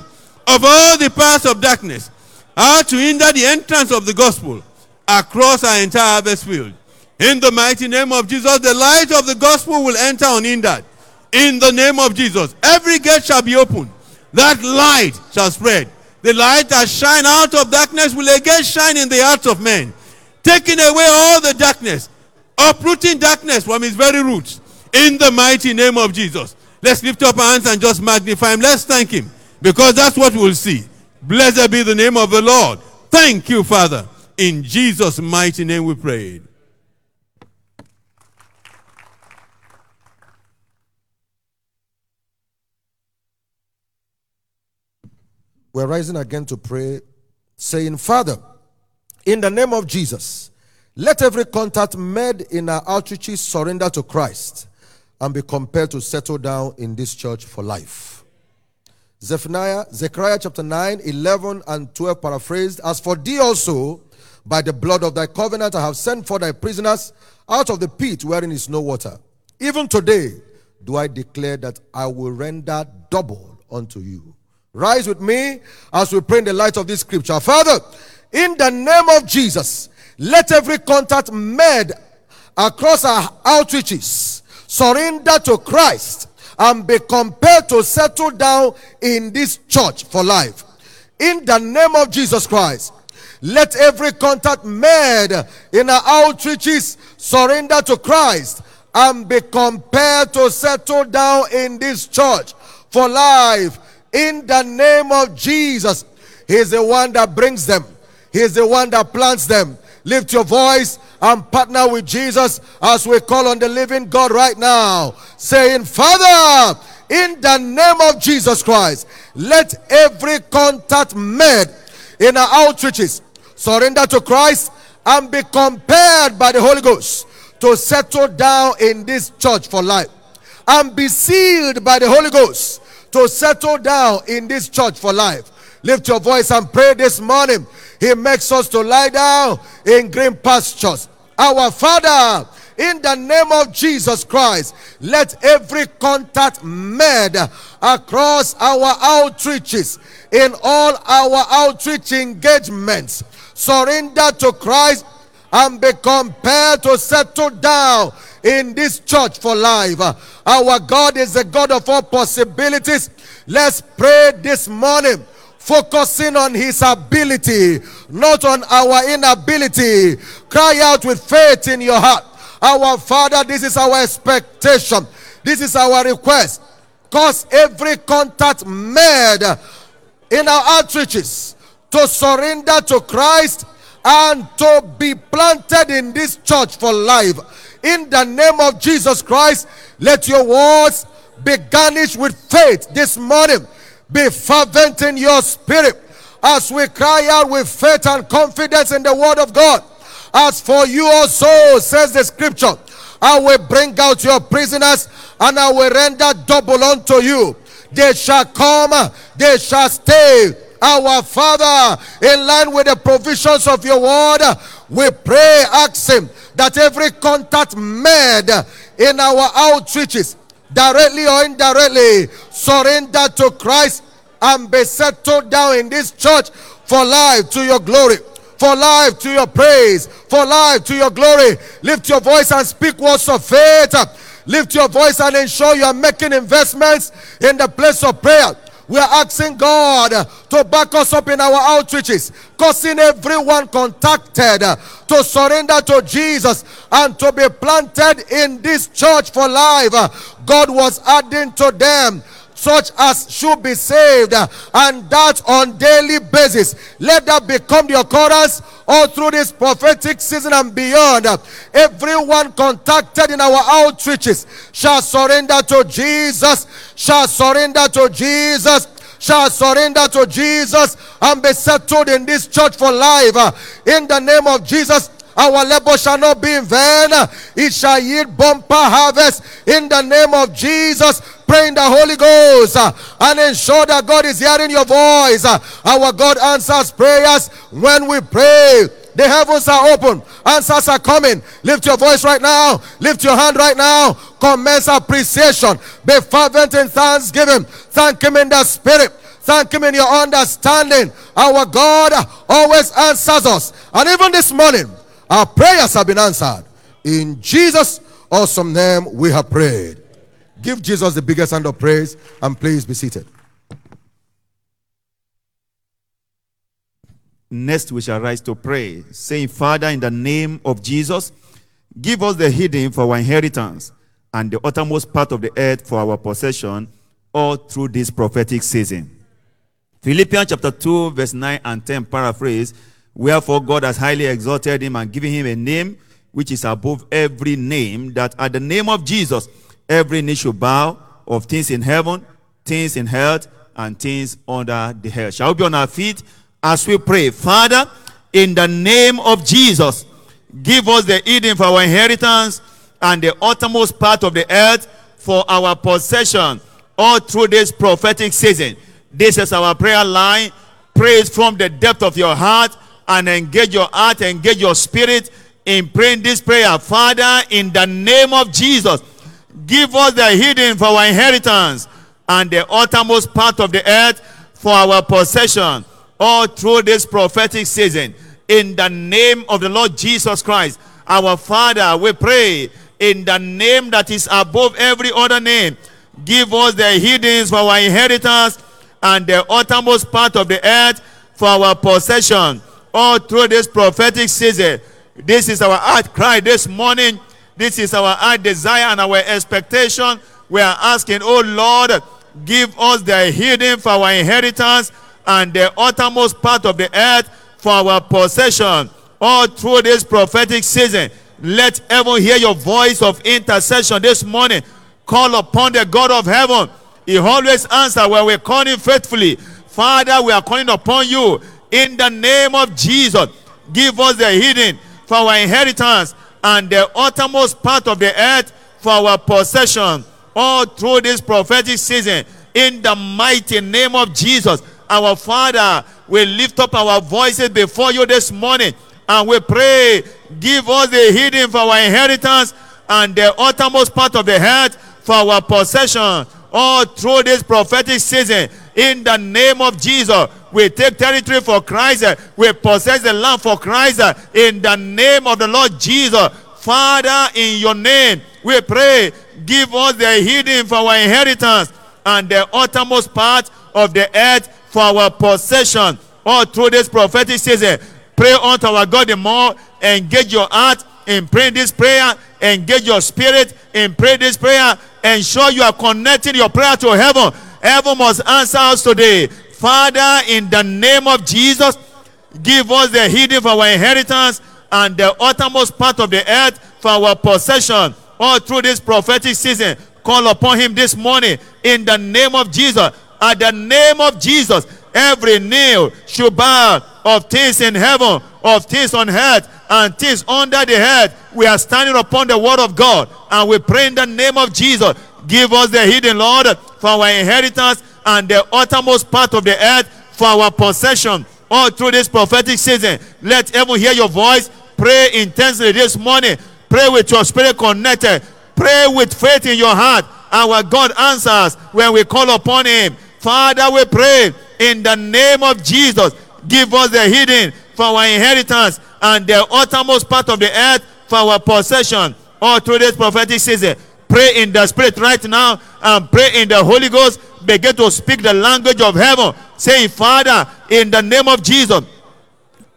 of all the powers of darkness, how to hinder the entrance of the gospel across our entire harvest field. In the mighty name of Jesus, the light of the gospel will enter unhindered. In the name of Jesus, every gate shall be opened. That light shall spread. The light that shine out of darkness will again shine in the hearts of men, taking away all the darkness, uprooting darkness from its very roots. In the mighty name of Jesus. Let's lift up our hands and just magnify him. Let's thank him because that's what we'll see. Blessed be the name of the Lord. Thank you, Father. In Jesus' mighty name we prayed. We're rising again to pray, saying, Father, in the name of Jesus, let every contact made in our outreaches surrender to Christ and be compelled to settle down in this church for life. Zephaniah, Zechariah chapter 9, 11, and 12 paraphrased, As for thee also, by the blood of thy covenant, I have sent for thy prisoners out of the pit wherein is no water. Even today do I declare that I will render double unto you. Rise with me as we pray in the light of this scripture. Father, in the name of Jesus, let every contact made across our outreaches surrender to Christ and be compelled to settle down in this church for life. In the name of Jesus Christ, let every contact made in our outreaches surrender to Christ and be compelled to settle down in this church for life. In the name of Jesus, He's the one that brings them, He's the one that plants them. Lift your voice and partner with Jesus as we call on the living God right now, saying, Father, in the name of Jesus Christ, let every contact made in our outreaches surrender to Christ and be compared by the Holy Ghost to settle down in this church for life and be sealed by the Holy Ghost to settle down in this church for life. Lift your voice and pray this morning. He makes us to lie down in green pastures. Our Father, in the name of Jesus Christ, let every contact made across our outreaches, in all our outreach engagements, surrender to Christ and be compelled to settle down in this church for life. Our God is a God of all possibilities. Let's pray this morning focusing on his ability, not on our inability. Cry out with faith in your heart. Our Father, this is our expectation. This is our request. Cause every contact made in our outreaches to surrender to Christ and to be planted in this church for life. In the name of Jesus Christ, let your words be garnished with faith this morning. Be fervent in your spirit as we cry out with faith and confidence in the word of God. As for you also, says the scripture, I will bring out your prisoners and I will render double unto you. They shall come, they shall stay. Our Father, in line with the provisions of your word, we pray, ask Him that every contact made in our outreaches, directly or indirectly, surrender to Christ and be settled down in this church for life to your glory, for life to your praise, for life to your glory. Lift your voice and speak words of faith. Lift your voice and ensure you are making investments in the place of prayer. We are asking God to back us up in our outreaches, causing everyone contacted to surrender to Jesus and to be planted in this church for life. God was adding to them such as should be saved uh, and that on daily basis let that become the occurrence all through this prophetic season and beyond everyone contacted in our outreaches shall surrender to jesus shall surrender to jesus shall surrender to jesus and be settled in this church for life in the name of jesus our labor shall not be in vain. It shall yield bumper harvest in the name of Jesus. Pray in the Holy Ghost uh, and ensure that God is hearing your voice. Uh, Our God answers prayers when we pray. The heavens are open. Answers are coming. Lift your voice right now. Lift your hand right now. Commence appreciation. Be fervent in thanksgiving. Thank Him in the Spirit. Thank Him in your understanding. Our God always answers us. And even this morning, our prayers have been answered. In Jesus' awesome name, we have prayed. Give Jesus the biggest hand of praise and please be seated. Next, we shall rise to pray, saying, Father, in the name of Jesus, give us the heathen for our inheritance and the uttermost part of the earth for our possession all through this prophetic season. Philippians chapter 2, verse 9 and 10 paraphrase, Wherefore God has highly exalted him and given him a name which is above every name, that at the name of Jesus every knee should bow of things in heaven, things in earth, and things under the earth. Shall we be on our feet as we pray? Father, in the name of Jesus, give us the heathen for our inheritance and the uttermost part of the earth for our possession all through this prophetic season. This is our prayer line. Praise from the depth of your heart and engage your heart, engage your spirit in praying this prayer. Father, in the name of Jesus, give us the heathen for our inheritance and the uttermost part of the earth for our possession all through this prophetic season. In the name of the Lord Jesus Christ, our Father, we pray in the name that is above every other name. Give us the heathen for our inheritance and the uttermost part of the earth for our possession all through this prophetic season. This is our heart cry this morning. This is our heart desire and our expectation. We are asking, oh Lord, give us the heathen for our inheritance and the uttermost part of the earth for our possession all through this prophetic season. Let heaven hear your voice of intercession this morning. Call upon the God of heaven. He always answers when we're calling faithfully. Father, we are calling upon you in the name of Jesus. Give us the heathen for our inheritance and the uttermost part of the earth for our possession all through this prophetic season. In the mighty name of Jesus, our Father, we lift up our voices before you this morning and we pray, give us the heathen for our inheritance and the uttermost part of the earth for our possession all through this prophetic season. In the name of Jesus, we take territory for Christ. We possess the land for Christ. In the name of the Lord Jesus, Father, in your name, we pray, give us the heathen for our inheritance and the uttermost part of the earth for our possession all through this prophetic season. Pray unto our God the more. Engage your heart in praying this prayer. Engage your spirit in praying this prayer. Ensure you are connecting your prayer to heaven. Heaven must answer us today. Father, in the name of Jesus, give us the heathen for our inheritance and the uttermost part of the earth for our possession all through this prophetic season. Call upon him this morning in the name of Jesus. At the name of Jesus, every knee should bow of things in heaven, of things on earth, and things under the earth. We are standing upon the word of God and we pray in the name of Jesus. Give us the heathen, Lord, for our inheritance and the uttermost part of the earth for our possession all through this prophetic season. Let everyone hear your voice. Pray intensely this morning. Pray with your spirit connected. Pray with faith in your heart. Our God answers when we call upon Him. Father, we pray in the name of Jesus. Give us the heathen for our inheritance and the uttermost part of the earth for our possession. All through this prophetic season. Pray in the spirit right now and pray in the Holy Ghost. Begin to speak the language of heaven. Saying, Father, in the name of Jesus,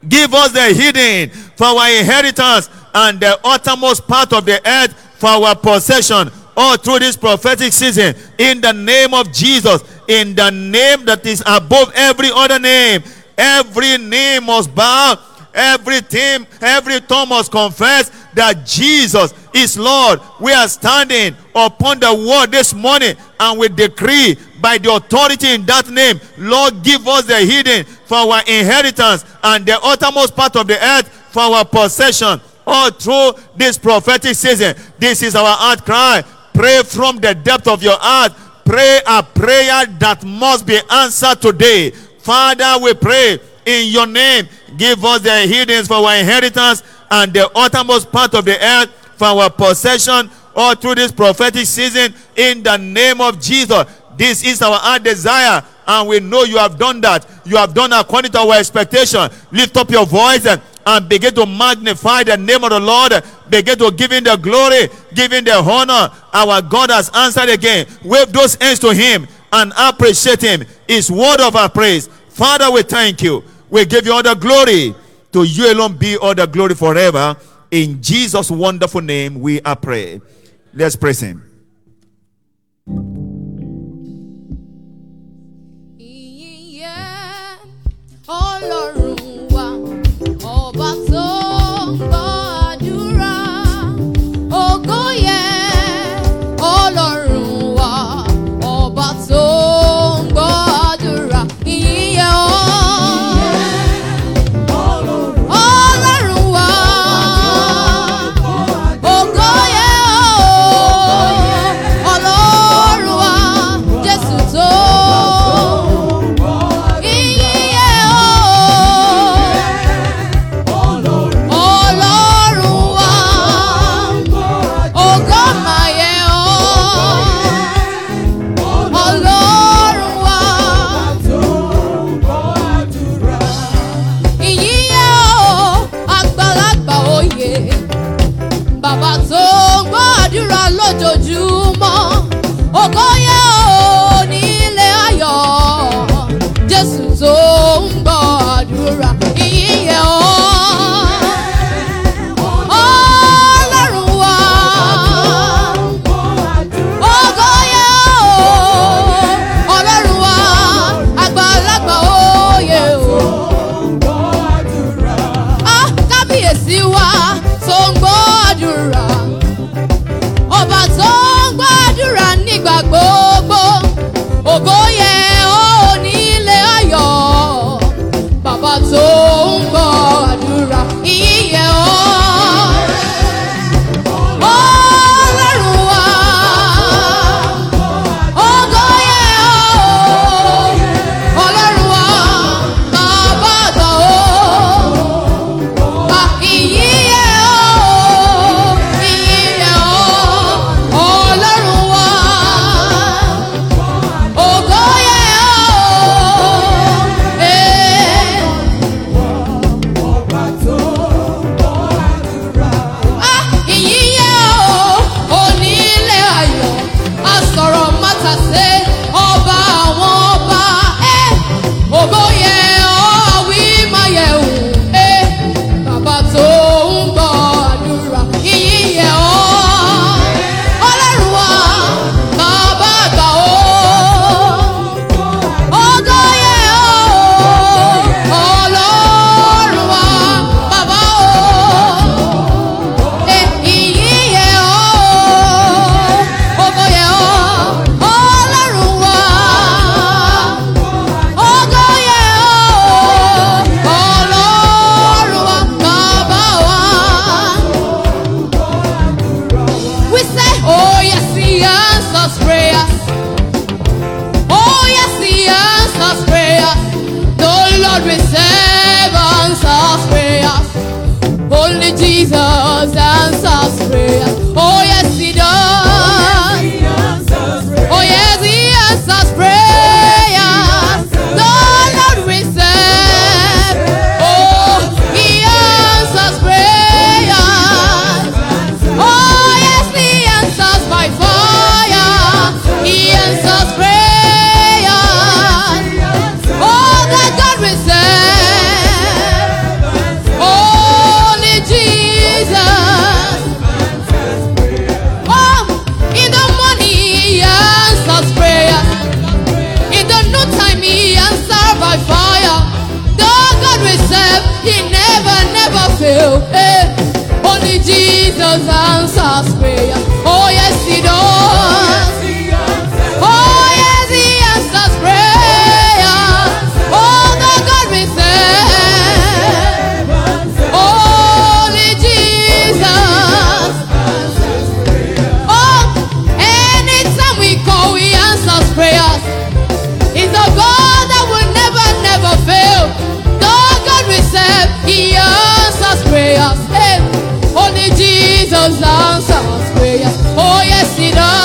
Give us the heathen for our inheritance and the uttermost part of the earth for our possession. All through this prophetic season, in the name of Jesus, in the name that is above every other name, every name must bow, every team, every tongue must confess that Jesus is Lord. We are standing upon the word this morning and we decree by the authority in that name, Lord, give us the heathen for our inheritance and the uttermost part of the earth for our possession. All through this prophetic season, this is our heart cry. Pray from the depth of your heart. Pray a prayer that must be answered today. Father, we pray in your name. Give us the heathen for our inheritance and the uttermost part of the earth for our possession all through this prophetic season in the name of Jesus. This is our heart desire, and we know you have done that. You have done according to our expectation. Lift up your voice and, and begin to magnify the name of the Lord. Begin to give him the glory, give him the honor. Our God has answered again. Wave those hands to him and appreciate him. His word of our praise. Father, we thank you. We give you all the glory. To you alone be all the glory forever. In Jesus' wonderful name, we are pray. Let's praise him. Wa Oh yes,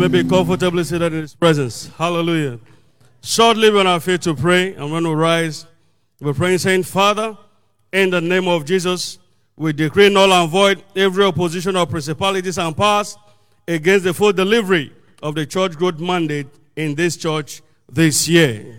may be comfortably seated in His presence. Hallelujah. Shortly, we're on our feet to pray, and when we rise, we're praying, saying, Father, in the name of Jesus, we decree null and void every opposition of principalities and powers against the full delivery of the church growth mandate in this church this year.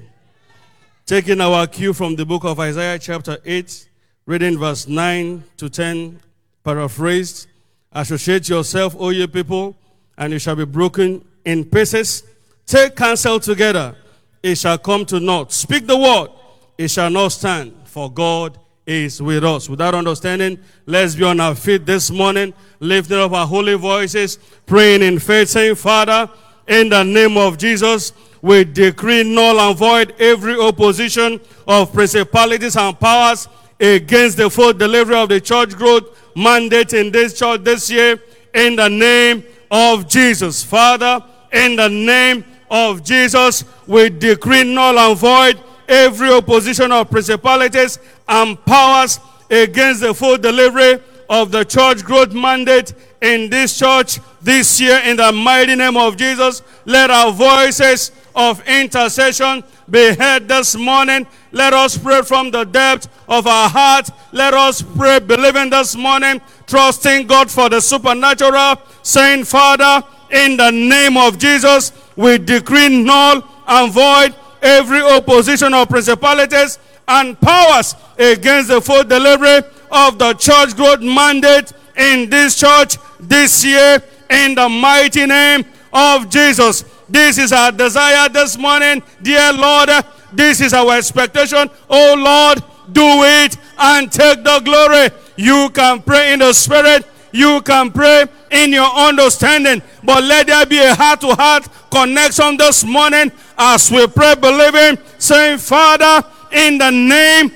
Taking our cue from the book of Isaiah, chapter 8, reading verse 9 to 10, paraphrased Associate yourself, O ye people, and it shall be broken in pieces. Take counsel together, it shall come to naught. Speak the word, it shall not stand, for God is with us. Without understanding, let's be on our feet this morning, lifting up our holy voices, praying in faith, saying, Father, in the name of Jesus, we decree null and void every opposition of principalities and powers against the full delivery of the church growth mandate in this church this year in the name of Jesus. Father, in the name of Jesus, we decree null and void every opposition of principalities and powers against the full delivery of the church growth mandate in this church this year in the mighty name of Jesus. Let our voices of intercession be heard this morning. Let us pray from the depth of our heart. Let us pray believing this morning, trusting God for the supernatural, saying, Father, in the name of Jesus, we decree null and void every opposition of principalities and powers against the full delivery of the church growth mandate in this church this year in the mighty name of Jesus. This is our desire this morning, dear Lord. This is our expectation. Oh Lord, do it and take the glory. You can pray in the spirit. You can pray in your understanding. But let there be a heart to heart connection this morning as we pray, believing, saying, Father, in the name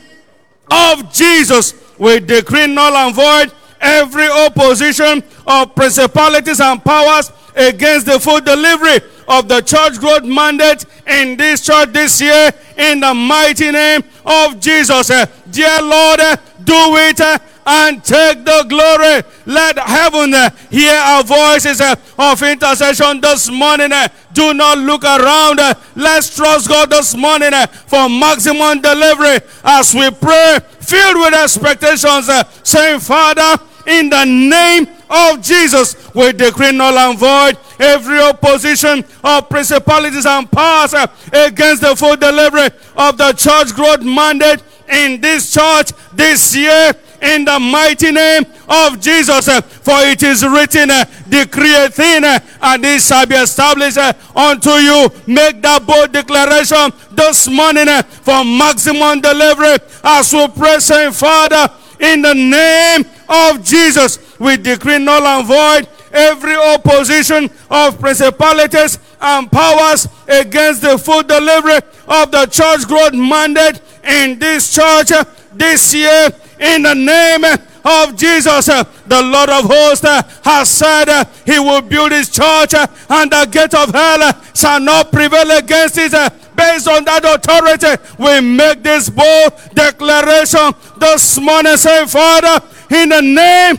of Jesus, we decree null and void every opposition of principalities and powers against the full delivery of the church growth mandate in this church this year in the mighty name of Jesus. Eh, Dear Lord, eh, do it eh, and take the glory. Let heaven eh, hear our voices eh, of intercession this morning. eh. Do not look around. Let's trust God this morning for maximum delivery as we pray, filled with expectations, saying, Father, in the name of Jesus, we decree null and void every opposition of principalities and powers uh, against the full delivery of the church growth mandate in this church this year in the mighty name of Jesus. uh, For it is written, uh, decree a thing, uh, and it shall be established unto you. Make that bold declaration this morning for maximum delivery as we pray, saying, Father, in the name of Jesus, we decree null and void every opposition of principalities and powers against the full delivery of the church growth mandate in this church this year in the name of Jesus. The Lord of hosts has said he will build his church and the gate of hell shall not prevail against it. Based on that authority, we make this bold declaration this morning, saying, Father, in the name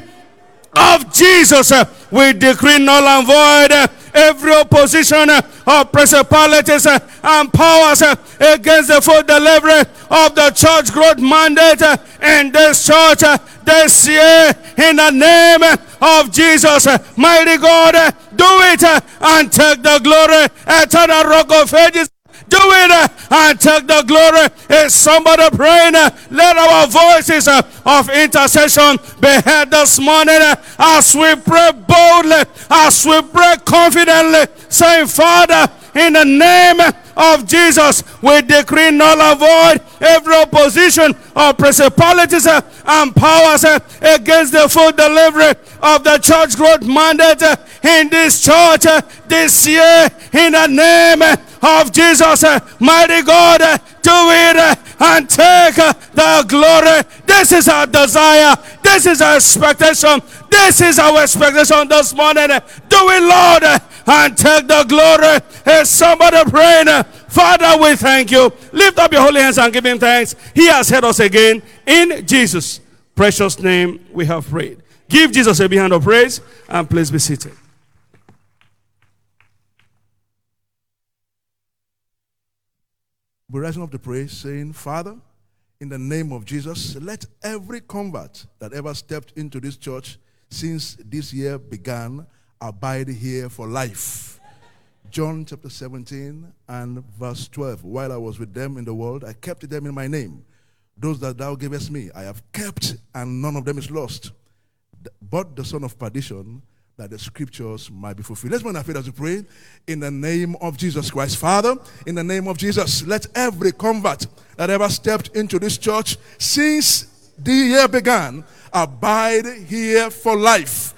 of Jesus, we decree null and void uh, every opposition uh, of principalities uh, and powers against the full delivery of the church growth mandate in this church this year in the name of Jesus. Mighty God, do it and take the glory. Eternal rock of ages. Do it uh, and take the glory. Is somebody praying? uh, Let our voices uh, of intercession be heard this morning as we pray boldly, as we pray confidently, saying, Father, in the name of Jesus, we decree null and void every opposition of principalities and powers against the full delivery of the church growth mandate in this church this year in the name of Jesus. uh, Mighty God, uh, do it uh, and take uh, the glory. This is our desire. This is our expectation. This is our expectation this morning. uh, Do it, Lord, uh, and take the glory. Is somebody praying? uh, Father, we thank you. Lift up your holy hands and give him thanks. He has heard us again. In Jesus' precious name, we have prayed. Give Jesus a big hand of praise and please be seated. We're rising up to pray, saying, Father, in the name of Jesus, let every convert that ever stepped into this church since this year began abide here for life. John chapter 17 and verse 12. While I was with them in the world, I kept them in my name. Those that thou gavest me, I have kept, and none of them is lost. But the son of perdition, that the scriptures might be fulfilled. Let's move our faith as we pray in the name of Jesus Christ. Father, in the name of Jesus, let every convert that ever stepped into this church since the year began abide here for life.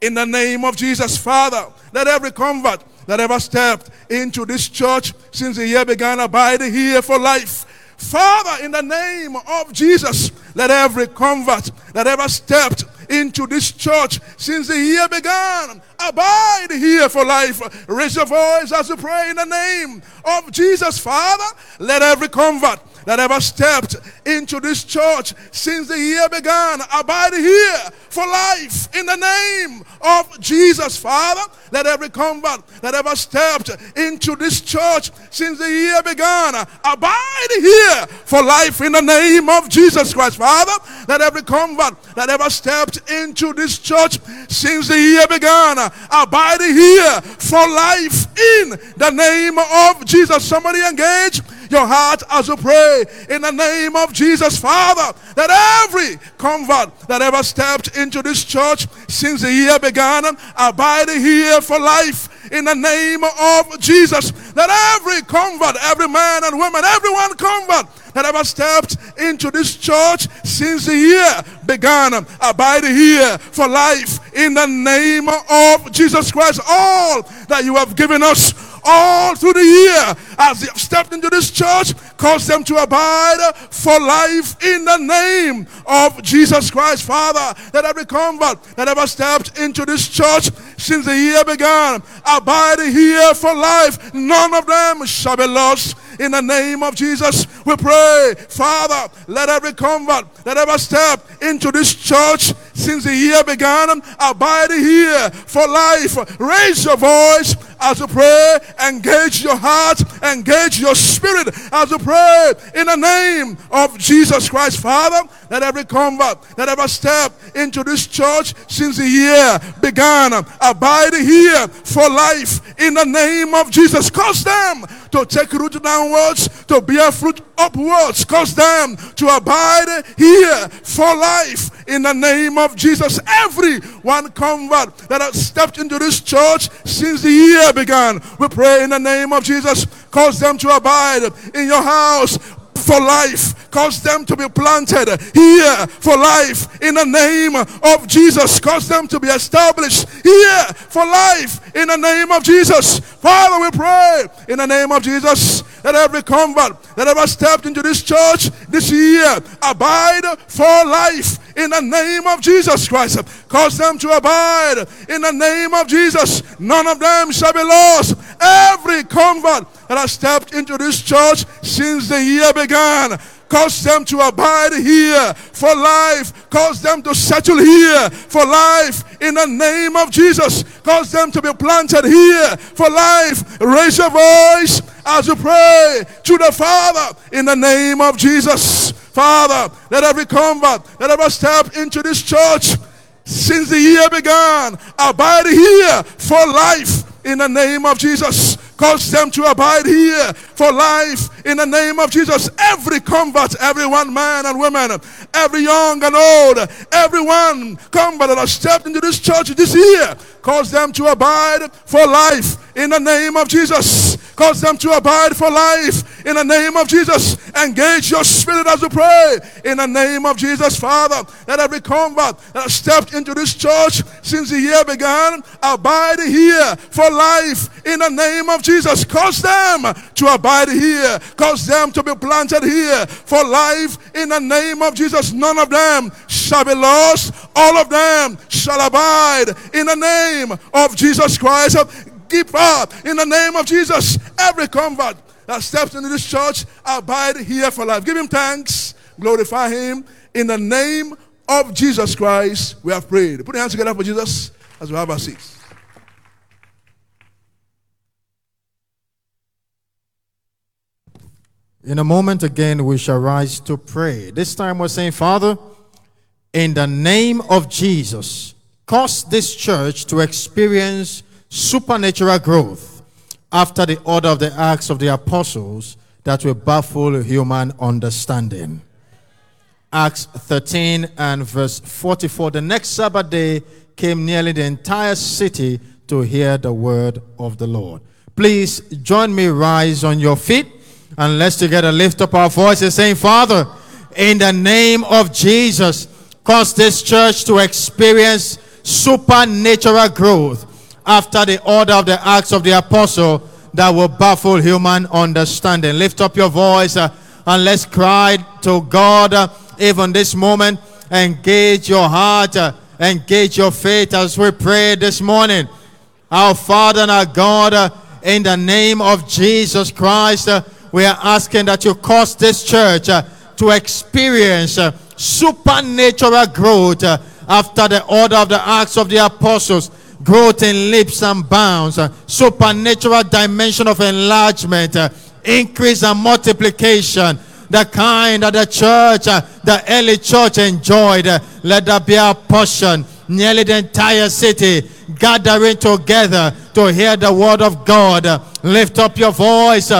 In the name of Jesus, Father, let every convert that ever stepped into this church since the year began abide here for life. Father, in the name of Jesus, let every convert that ever stepped into this church since the year began abide here for life. Raise your voice as you pray in the name of Jesus, Father. Let every convert that ever stepped into this church since the year began abide here for life in the name of Jesus, Father. Let every convert that ever stepped into this church since the year began abide here for life in the name of Jesus Christ, Father. Let every convert that ever stepped into this church since the year began abide here for life in the name of Jesus. Somebody engage your heart as you pray in the name of Jesus, Father, that every convert that ever stepped into this church since the year began abide here for life in the name of Jesus. That every convert, every man and woman, everyone convert that ever stepped into this church since the year began abide here for life in the name of Jesus Christ. All that you have given us all through the year as they have stepped into this church, cause them to abide for life in the name of Jesus Christ. Father, that every convert that ever stepped into this church since the year began, abide here for life. None of them shall be lost. In the name of Jesus, we pray, Father, let every convert that ever stepped into this church since the year began abide here for life. Raise your voice as you pray, engage your heart, engage your spirit as you pray in the name of Jesus Christ. Father, let every convert that ever stepped into this church since the year began abide here for life in the name of Jesus. Cause them to take root downwards, to bear fruit upwards. Cause them to abide here for life in the name of Jesus. Every one convert that has stepped into this church since the year began, we pray in the name of Jesus. Cause them to abide in your house for life. Cause them to be planted here for life in the name of Jesus. Cause them to be established here for life in the name of Jesus. Father, we pray in the name of Jesus that every convert that ever stepped into this church this year abide for life in the name of Jesus Christ. Cause them to abide in the name of Jesus. None of them shall be lost. Every convert that have stepped into this church since the year began, Cause them to abide here for life. Cause them to settle here for life in the name of Jesus. Cause them to be planted here for life. Raise your voice as you pray to the Father in the name of Jesus. Father, let every convert, let every step into this church since the year began, abide here for life in the name of Jesus. Cause them to abide here for life in the name of Jesus. Every convert, everyone, man and woman, every young and old, everyone convert that has stepped into this church this year, cause them to abide for life in the name of Jesus. Cause them to abide for life in the name of Jesus. Engage your spirit as you pray in the name of Jesus, Father. Let every convert that has stepped into this church since the year began abide here for life in the name of Jesus. Jesus, cause them to abide here. Cause them to be planted here for life in the name of Jesus. None of them shall be lost. All of them shall abide in the name of Jesus Christ. Give up in the name of Jesus. Every convert that steps into this church abide here for life. Give him thanks. Glorify him in the name of Jesus Christ. We have prayed. Put your hands together for Jesus as we have our seats. In a moment again, we shall rise to pray. This time we're saying, Father, in the name of Jesus, cause this church to experience supernatural growth after the order of the Acts of the Apostles that will baffle human understanding. Acts 13 and verse 44. The next Sabbath day came nearly the entire city to hear the word of the Lord. Please join me, rise on your feet, and let's together lift up our voices, saying, Father, in the name of Jesus, cause this church to experience supernatural growth after the order of the Acts of the Apostle that will baffle human understanding. Lift up your voice uh, and let's cry to God uh, even this moment. Engage your heart, uh, engage your faith as we pray this morning. Our Father and our God, uh, in the name of Jesus Christ, uh, we are asking that you cause this church uh, to experience uh, supernatural growth uh, after the order of the Acts of the Apostles. Growth in leaps and bounds, uh, supernatural dimension of enlargement, uh, increase and multiplication, the kind that the church, uh, the early church enjoyed. Let that be our portion. Nearly the entire city gathering together to hear the word of God. Lift up your voice.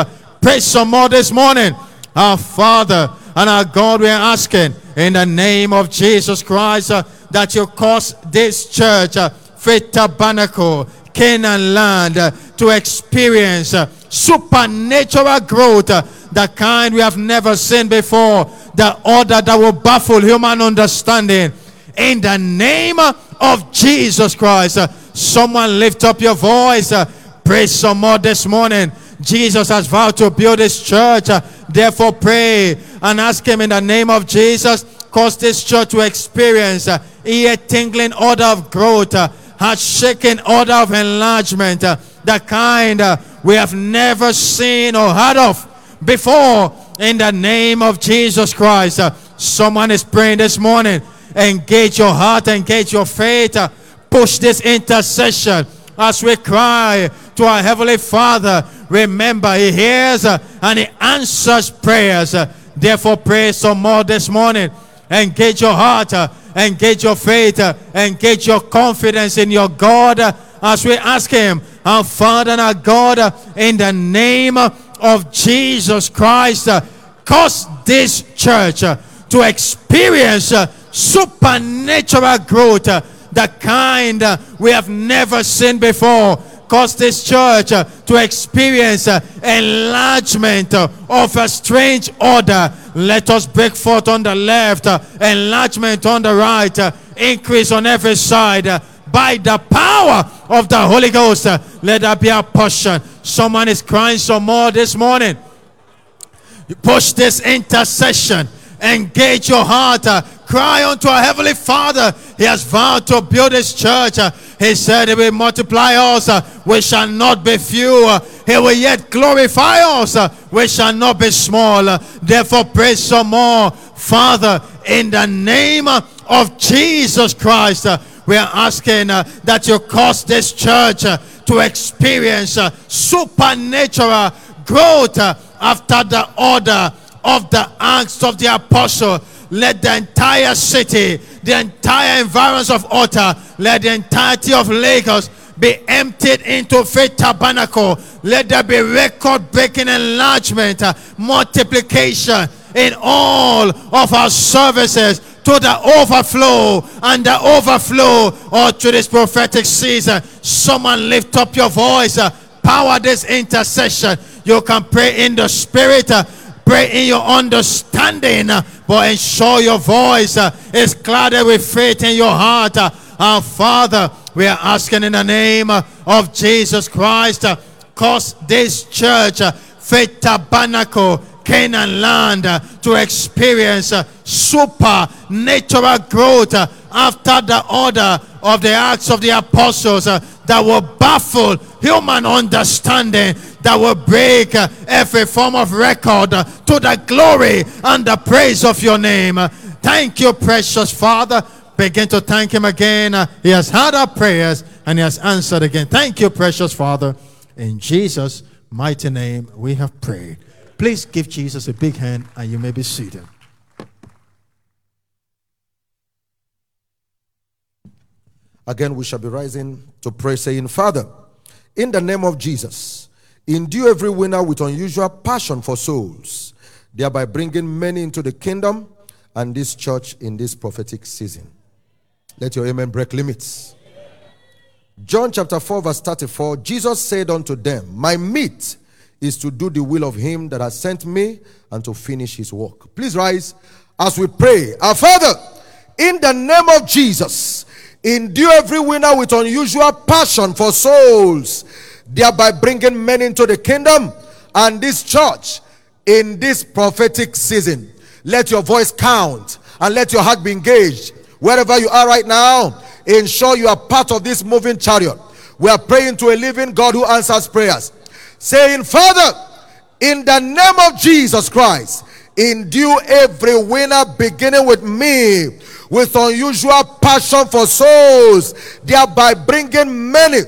Uh, pray some more this morning. Our Father and our God, we are asking in the name of Jesus Christ uh, that you cause this church, uh, Faith Tabernacle, Canaan land, uh, to experience uh, supernatural growth, uh, the kind we have never seen before, the order that will baffle human understanding. In the name of Jesus Christ, uh, someone lift up your voice. Uh, pray some more this morning. Jesus has vowed to build his church. Uh, therefore, pray and ask him in the name of Jesus, cause this church to experience uh, ear tingling order of growth, uh, heart shaking order of enlargement, the kind we have never seen or heard of before. In the name of Jesus Christ, someone is praying this morning. Engage your heart, engage your faith, push this intercession as we cry to our Heavenly Father. Remember, He hears uh, and He answers prayers. Uh, therefore, pray some more this morning. Engage your heart, uh, engage your faith, uh, engage your confidence in your God uh, as we ask Him, our Father and our God, uh, in the name of Jesus Christ, cause this church to experience supernatural growth, the kind we have never seen before. Cause this church uh, to experience uh, enlargement uh, of a strange order. Let us break forth on the left, enlargement on the right, increase on every side. by the power of the Holy Ghost, let that be a portion. Someone is crying some more this morning. Push this intercession. Engage your heart. Cry unto our Heavenly Father. He has vowed to build His church. uh, He said, He will multiply us, uh, we shall not be few. Uh, He will yet glorify us, uh, we shall not be small. Uh, therefore, pray some more. Father, in the name uh, of Jesus Christ, we are asking that you cause this church to experience supernatural growth after the order of the acts of the apostle. Let the entire city, the entire environs of Ota, let the entirety of Lagos be emptied into faith tabernacle. Let there be record breaking enlargement, uh, multiplication in all of our services to the overflow and the overflow or to this prophetic season. Someone lift up your voice, uh, power this intercession. You can pray in the spirit, uh, pray in your understanding, uh, but ensure your voice uh, is clouded with faith in your heart. Uh, our Father, we are asking in the name uh, of Jesus Christ, cause this church, faith tabernacle, Canaan land uh, to experience uh, supernatural growth uh, after the order of the acts of the apostles that will baffle human understanding that will break uh, every form of record uh, to the glory and the praise of your name. Thank you, precious Father. Begin to thank Him again. He has heard our prayers and He has answered again. Thank you, precious Father. In Jesus' mighty name, we have prayed. Please give Jesus a big hand and you may be seated. Again, we shall be rising to pray, saying, Father, in the name of Jesus, endue every winner with unusual passion for souls, thereby bringing many into the kingdom and this church in this prophetic season. Let your amen break limits. John chapter 4, verse 34 Jesus said unto them, My meat is to do the will of him that has sent me and to finish his work. Please rise as we pray. Our Father, in the name of Jesus, endue every winner with unusual passion for souls, thereby bringing men into the kingdom and this church in this prophetic season. Let your voice count and let your heart be engaged. Wherever you are right now, ensure you are part of this moving chariot. We are praying to a living God who answers prayers, saying, Father, in the name of Jesus Christ, endue every winner beginning with me with unusual passion for souls, thereby bringing many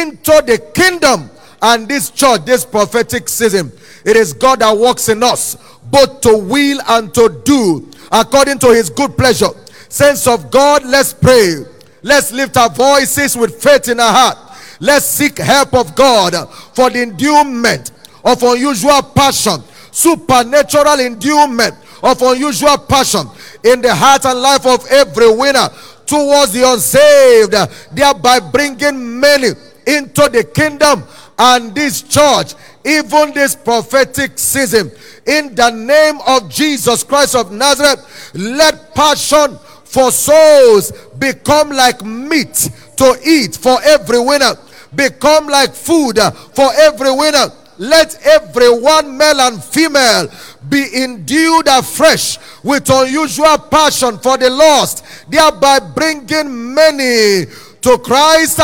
into the kingdom and this church, this prophetic season. It is God that works in us, both to will and to do, according to his good pleasure. Sense of God, let's pray. Let's lift our voices with faith in our heart. Let's seek help of God for the endowment of unusual passion, supernatural endowment of unusual passion in the heart and life of every winner towards the unsaved, thereby bringing many into the kingdom and this church, even this prophetic season. In the name of Jesus Christ of Nazareth, let passion for souls become like meat to eat for every winner, become like food for every winner. Let everyone, male and female, be endued afresh with unusual passion for the lost, thereby bringing many to Christ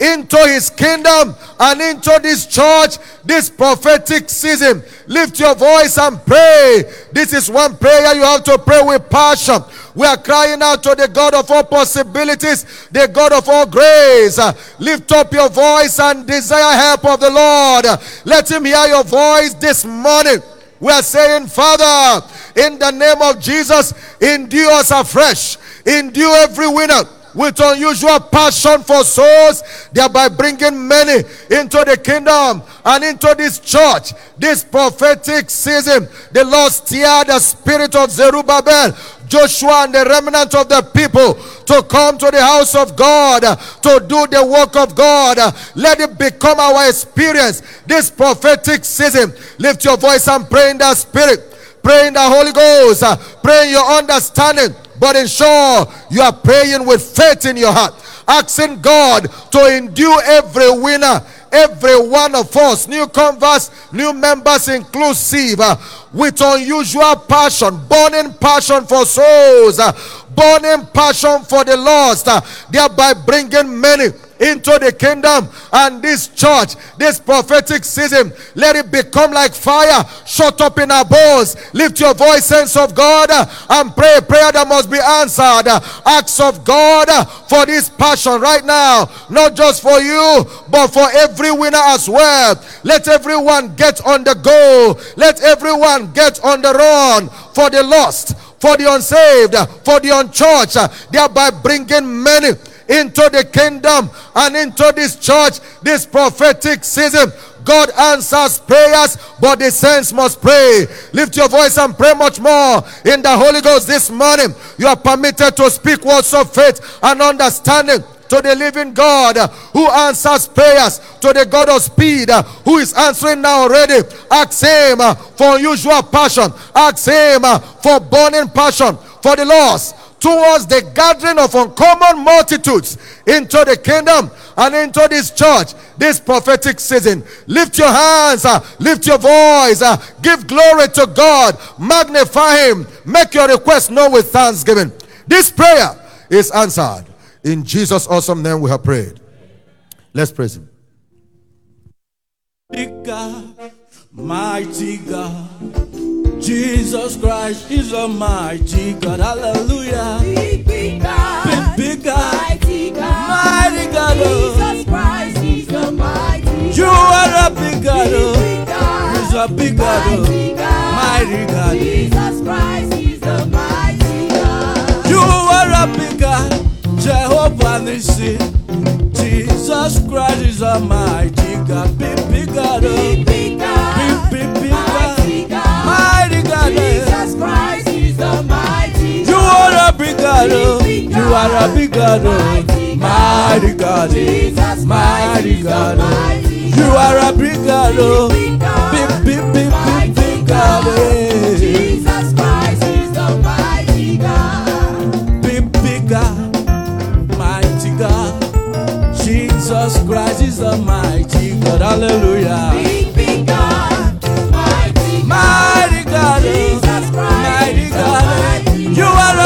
into his kingdom and into this church this prophetic season. Lift your voice and pray. This is one prayer you have to pray with passion. We are crying out to the God of all possibilities, the God of all grace. Lift up your voice and desire help of the Lord. Let him hear your voice this morning. We are saying, Father, in the name of Jesus, endure us afresh, endure every winner with unusual passion for souls, thereby bringing many into the kingdom and into this church. This prophetic season, the Lord stirred the spirit of Zerubbabel, Joshua, and the remnant of the people to come to the house of God to do the work of God. Let it become our experience this prophetic season. Lift your voice and pray in the spirit. Pray in the Holy Ghost. Pray in your understanding but ensure you are praying with faith in your heart, asking God to endure every winner, every one of us, new converts, new members inclusive, uh, with unusual passion, burning passion for souls, uh, burning passion for the lost, uh, thereby bringing many into the kingdom and this church this prophetic season let it become like fire. Shut up in our bones. Lift your voice sense of god and pray. Prayer that must be answered. Acts of god for this passion right now. Not just for you but for every winner as well. Let everyone get on the go. Let everyone get on the run for the lost for the unsaved for the unchurched thereby bringing many into the kingdom and into this church this prophetic season. God answers prayers, but the saints must pray. Lift your voice and pray much more in the Holy Ghost this morning. You are permitted to speak words of faith and understanding to the living God who answers prayers, to the God of speed who is answering now already. Ask Him for unusual passion, ask Him for burning passion for the lost towards the gathering of uncommon multitudes into the kingdom and into this church this prophetic season. Lift your hands uh, lift your voice uh, give glory to god. Magnify him. Make your request known with thanksgiving. This prayer is answered. In jesus awesome name we have prayed. Let's praise him. Big God, mighty God, Jesus Christ is a mighty God. Hallelujah. Big, big God, big, big God, mighty God, mighty God. oh. Jesus Christ is the mighty You are a big God. Oh. He's a big God. Oh. Mighty God. Jesus Christ is the mighty God. You are a big God. Jehovah Nissi. Jesus Christ is a mighty God. Big, big God. Oh. Big, big God, Big, big, big God. Big God, oh. You are a big God, oh. Mighty God, mighty God, oh. You are a big God, oh. Big, big, big, big, big God, eh. Jesus Christ is the mighty God. Big God, mighty God. Jesus Christ is the mighty God, hallelujah. Big, big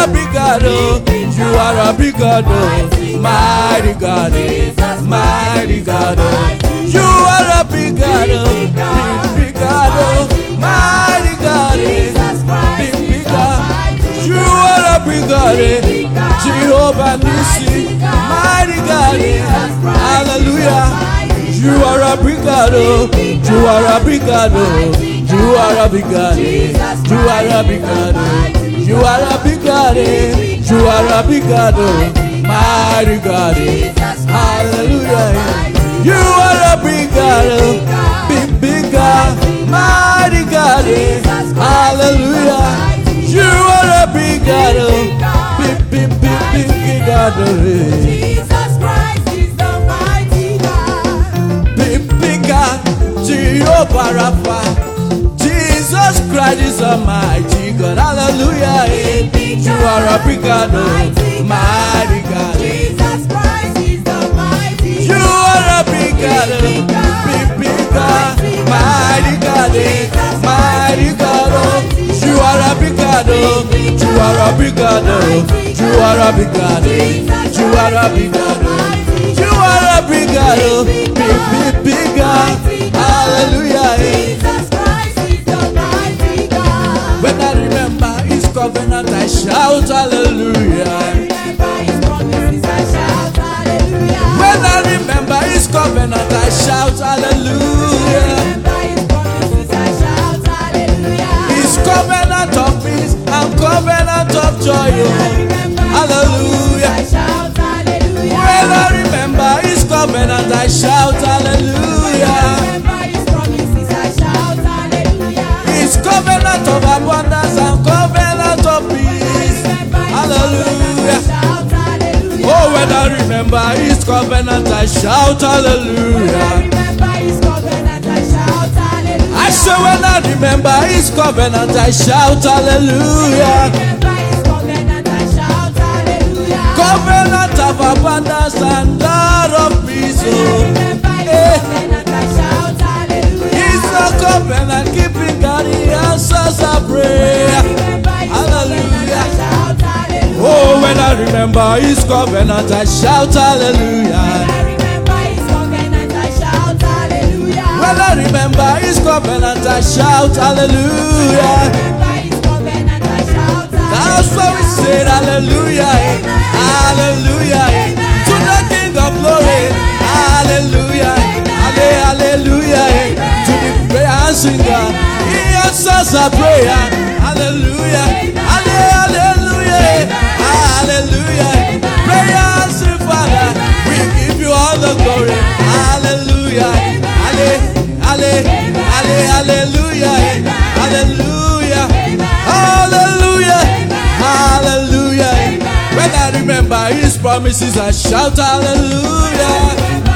a big God, oh. you are a big God, oh. mighty God, oh. mighty God, oh. you are a big God, oh. big, big God, oh. mighty God, Jesus oh. Big, big the God, you are a big God, eh. Jehovah Nissi, mighty God, hallelujah. You are a oh. You are a oh. You are a eh. You are a oh. You are a eh. You are a. Mighty God, eh. Hallelujah. You are a oh. Big, big God, mighty God, eh. Hallelujah. You are a oh. Big, big, big, big, big Rapha Jesus Christ is a mighty God hallelujah you are a big God. oh, mighty God. Jesus Christ is the mighty you are a big God big big God. Mighty God eh. mighty God oh. you are a big God oh. you are a big God oh. you are a big God you are a big God you are a big God big big big God hallelujah. Jesus Christ is the mighty God. When I remember his covenant, I shout hallelujah. Remember his promises, I shout hallelujah. When I remember his covenant, I shout hallelujah. His promises, I shout hallelujah. Covenant of peace and covenant of joy. Remember his Hallelujah. I shout hallelujah. When I remember his covenant, I shout hallelujah. Covenant of abundance and covenant of peace. Hallelujah. Oh, when I remember his covenant, I shout hallelujah. I say when I remember his covenant, I shout hallelujah. Covenant, of abundance and God of peace. Oh. His Eh. He's a covenant keeping He answers Hallelujah. Oh, when I remember his covenant, I shout hallelujah. When I remember his covenant, I shout hallelujah. That's why we say hallelujah, hallelujah to the King of glory, hallelujah, halle- hallelujah to the prayer. He answers our prayer, hallelujah, halle- hallelujah, hallelujah. Prayer answering Father, we give you all the glory, hallelujah, halle- halle- halle- hallelujah, eh, hallelujah, hallelujah, hallelujah. When I remember His promises, I shout hallelujah.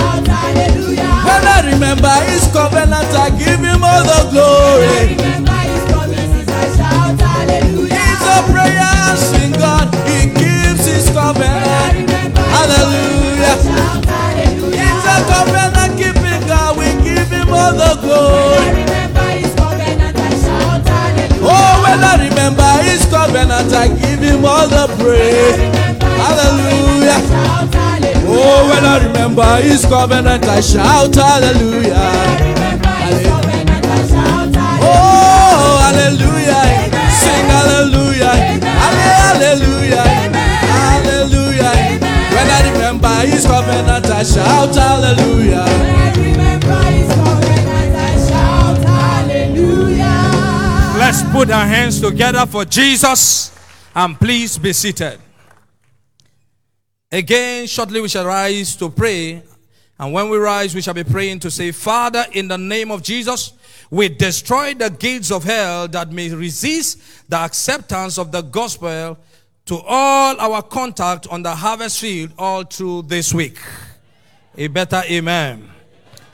When I remember His covenant, I give Him all the glory. When I remember his promises, I shout hallelujah. He's a prayer answering God. He keeps His covenant. Hallelujah. He's a covenant keeping God. We give Him all the glory. Oh, when I remember His covenant, I give Him all the praise. Hallelujah. Oh, when I remember His covenant, I shout hallelujah. Oh, hallelujah. Sing hallelujah. Hallelujah. Hallelujah. When I remember His covenant, I shout hallelujah. Let's put our hands together for Jesus and please be seated. Again, shortly we shall rise to pray. And when we rise, we shall be praying to say, Father, in the name of Jesus, we destroy the gates of hell that may resist the acceptance of the gospel to all our contact on the harvest field all through this week. A better amen.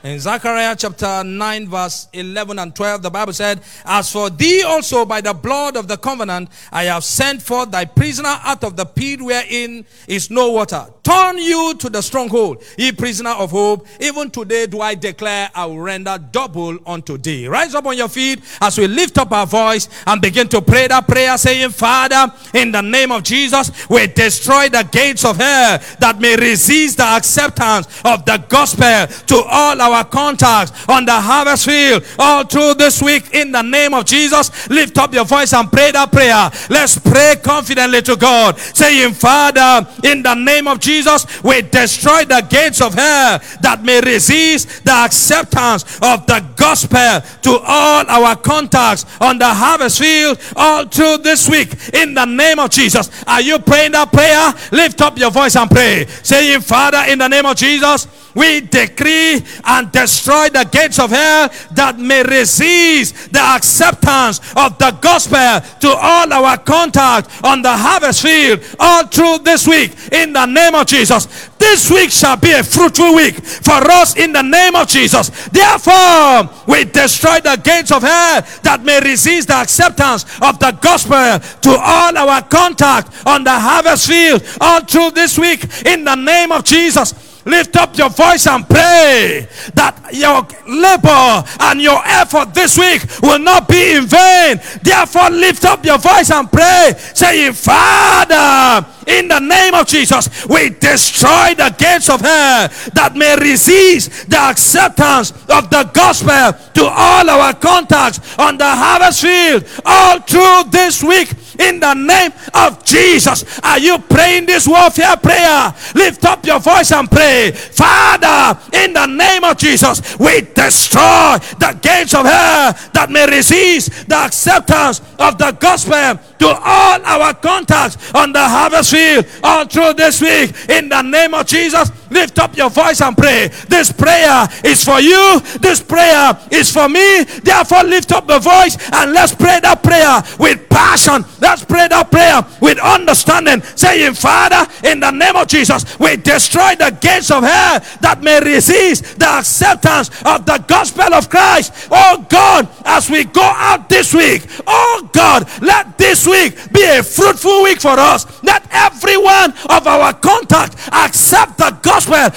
In Zechariah chapter 9, verse 11 and 12, the Bible said, As for thee also by the blood of the covenant, I have sent forth thy prisoner out of the pit wherein is no water. Turn you to the stronghold, ye prisoner of hope. Even today do I declare, I will render double unto thee. Rise up on your feet as we lift up our voice and begin to pray that prayer, saying, Father, in the name of Jesus, we destroy the gates of hell that may resist the acceptance of the gospel to all our contacts on the harvest field all through this week in the name of Jesus. Lift up your voice and pray that prayer. Let's pray confidently to God, saying, Father, in the name of Jesus, we destroy the gates of hell that may resist the acceptance of the gospel to all our contacts on the harvest field all through this week in the name of Jesus. Are you praying that prayer? Lift up your voice and pray, saying, Father, in the name of Jesus, we decree and destroy the gates of hell that may resist the acceptance of the gospel to all our contact on the harvest field all through this week in the name of Jesus. This week shall be a fruitful week for us in the name of Jesus. Therefore, we destroy the gates of hell that may resist the acceptance of the gospel to all our contact on the harvest field all through this week in the name of Jesus. Lift up your voice and pray that your labor and your effort this week will not be in vain. Therefore, lift up your voice and pray, saying, Father, in the name of Jesus, we destroy the gates of hell that may resist the acceptance of the gospel to all our contacts on the harvest field all through this week in the name of Jesus. Are you praying this warfare prayer? Lift up your voice and pray. Father, in the name of Jesus, we destroy the gates of hell that may resist the acceptance of the gospel to all our contacts on the harvest field all through this week. In the name of Jesus, lift up your voice and pray. This prayer is for you. This prayer is for me. Therefore, lift up the voice and let's pray that prayer with passion. Let's pray that prayer with understanding, saying, Father, in the name of Jesus, we destroy the gates of hell that may resist the acceptance of the gospel of Christ. Oh God, as we go out this week, oh God, let this week be a fruitful week for us. Let every one of our contact accept the gospel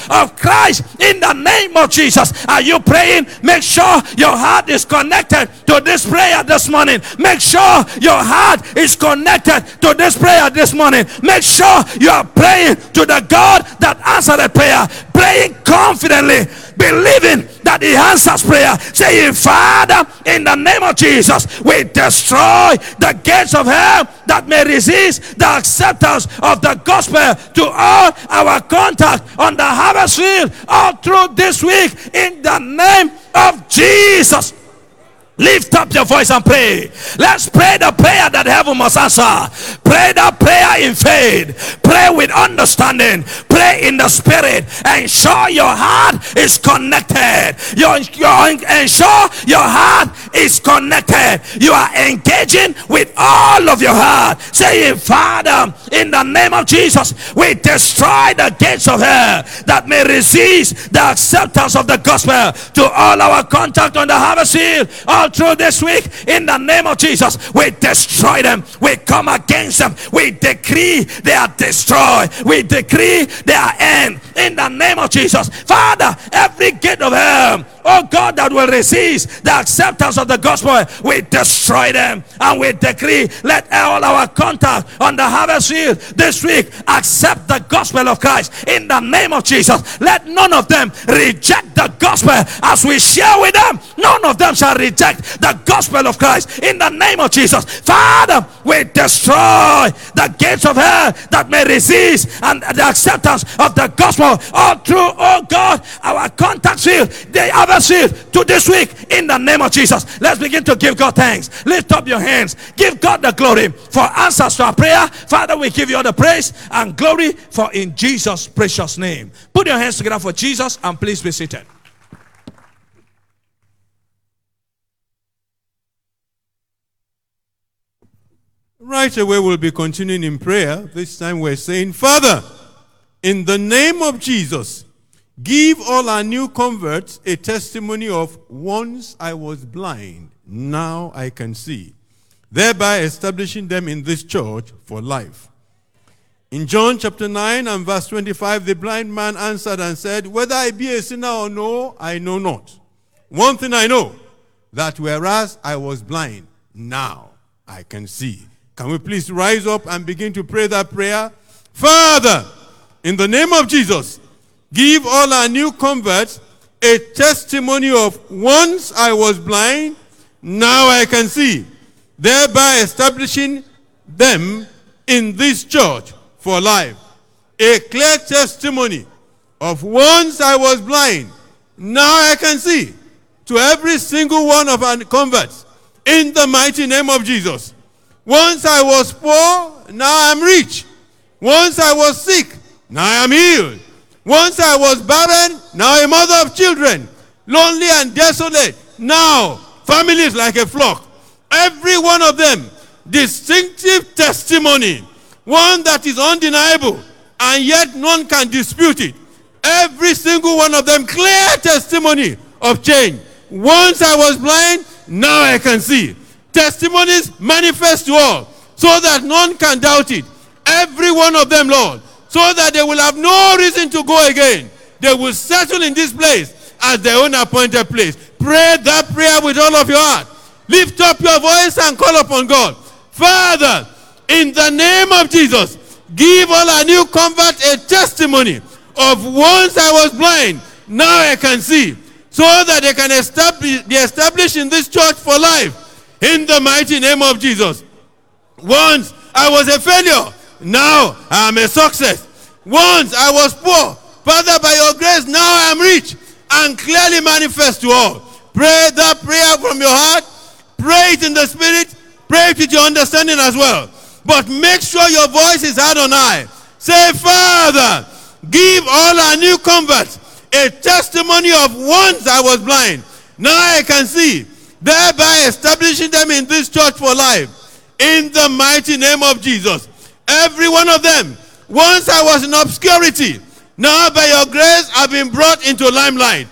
of Christ in the name of Jesus. Are you praying? Make sure your heart is connected to this prayer this morning. Make sure your heart is connected to this prayer this morning. Make sure you are praying to the God that answered the prayer, praying confidently, believing that He answers prayer, saying, Father, in the name of Jesus, we destroy the gates of hell that may resist the acceptance of the gospel to all our contact on the harvest field all through this week in the name of Jesus. Lift up your voice and pray. Let's pray the prayer that heaven must answer. Pray the prayer in faith. Pray with understanding. Pray in the spirit. Ensure your heart is connected. Your, ensure your heart is connected. You are engaging with all of your heart. Saying, Father, in the name of Jesus, we destroy the gates of hell that may resist the acceptance of the gospel to all our contact on the harvest field. All through this week in the name of Jesus. We destroy them. We come against them. We decree they are destroyed. We decree they are end in the name of Jesus. Father, every gate of hell, oh God, that will resist the acceptance of the gospel, we destroy them and we decree let all our contact on the harvest field this week accept the gospel of Christ in the name of Jesus. Let none of them reject the gospel as we share with them. None of them shall reject the gospel of Christ in the name of Jesus. Father, we destroy the gates of hell that may resist and the acceptance of the gospel all through, oh God, our contact field, the field to this week in the name of Jesus. Let's begin to give God thanks. Lift up your hands. Give God the glory for answers to our prayer. Father, we give you all the praise and glory for in Jesus' precious name. Put your hands together for Jesus and please be seated. Right away, we'll be continuing in prayer. This time we're saying, Father, in the name of Jesus, give all our new converts a testimony of once I was blind, now I can see, thereby establishing them in this church for life. In John chapter 9 and verse 25, the blind man answered and said, Whether I be a sinner or no, I know not. One thing I know, that whereas I was blind, now I can see. Can we please rise up and begin to pray that prayer? Father, in the name of Jesus, give all our new converts a testimony of once I was blind, now I can see, thereby establishing them in this church for life. A clear testimony of once I was blind, now I can see, to every single one of our converts in the mighty name of Jesus. Once I was poor, now I'm rich. Once I was sick, now I am healed. Once I was barren, now a mother of children. Lonely and desolate, now families like a flock. Every one of them, distinctive testimony. One that is undeniable, and yet none can dispute it. Every single one of them, clear testimony of change. Once I was blind, now I can see testimonies manifest to all so that none can doubt it. Every one of them, Lord, so that they will have no reason to go again. They will settle in this place as their own appointed place. Pray that prayer with all of your heart. Lift up your voice and call upon God. Father, in the name of Jesus, give all our new converts a testimony of once I was blind, now I can see, so that they can establish, be established in this church for life in the mighty name of Jesus. Once I was a failure, now I am a success. Once I was poor, Father, by your grace, now I am rich and clearly manifest to all. Pray that prayer from your heart, pray it in the spirit, pray it with your understanding as well. But make sure your voice is heard on high. Say, Father, give all our new converts a testimony of once I was blind, now I can see thereby establishing them in this church for life. In the mighty name of Jesus. Every one of them, once I was in obscurity, now by your grace I've been brought into limelight.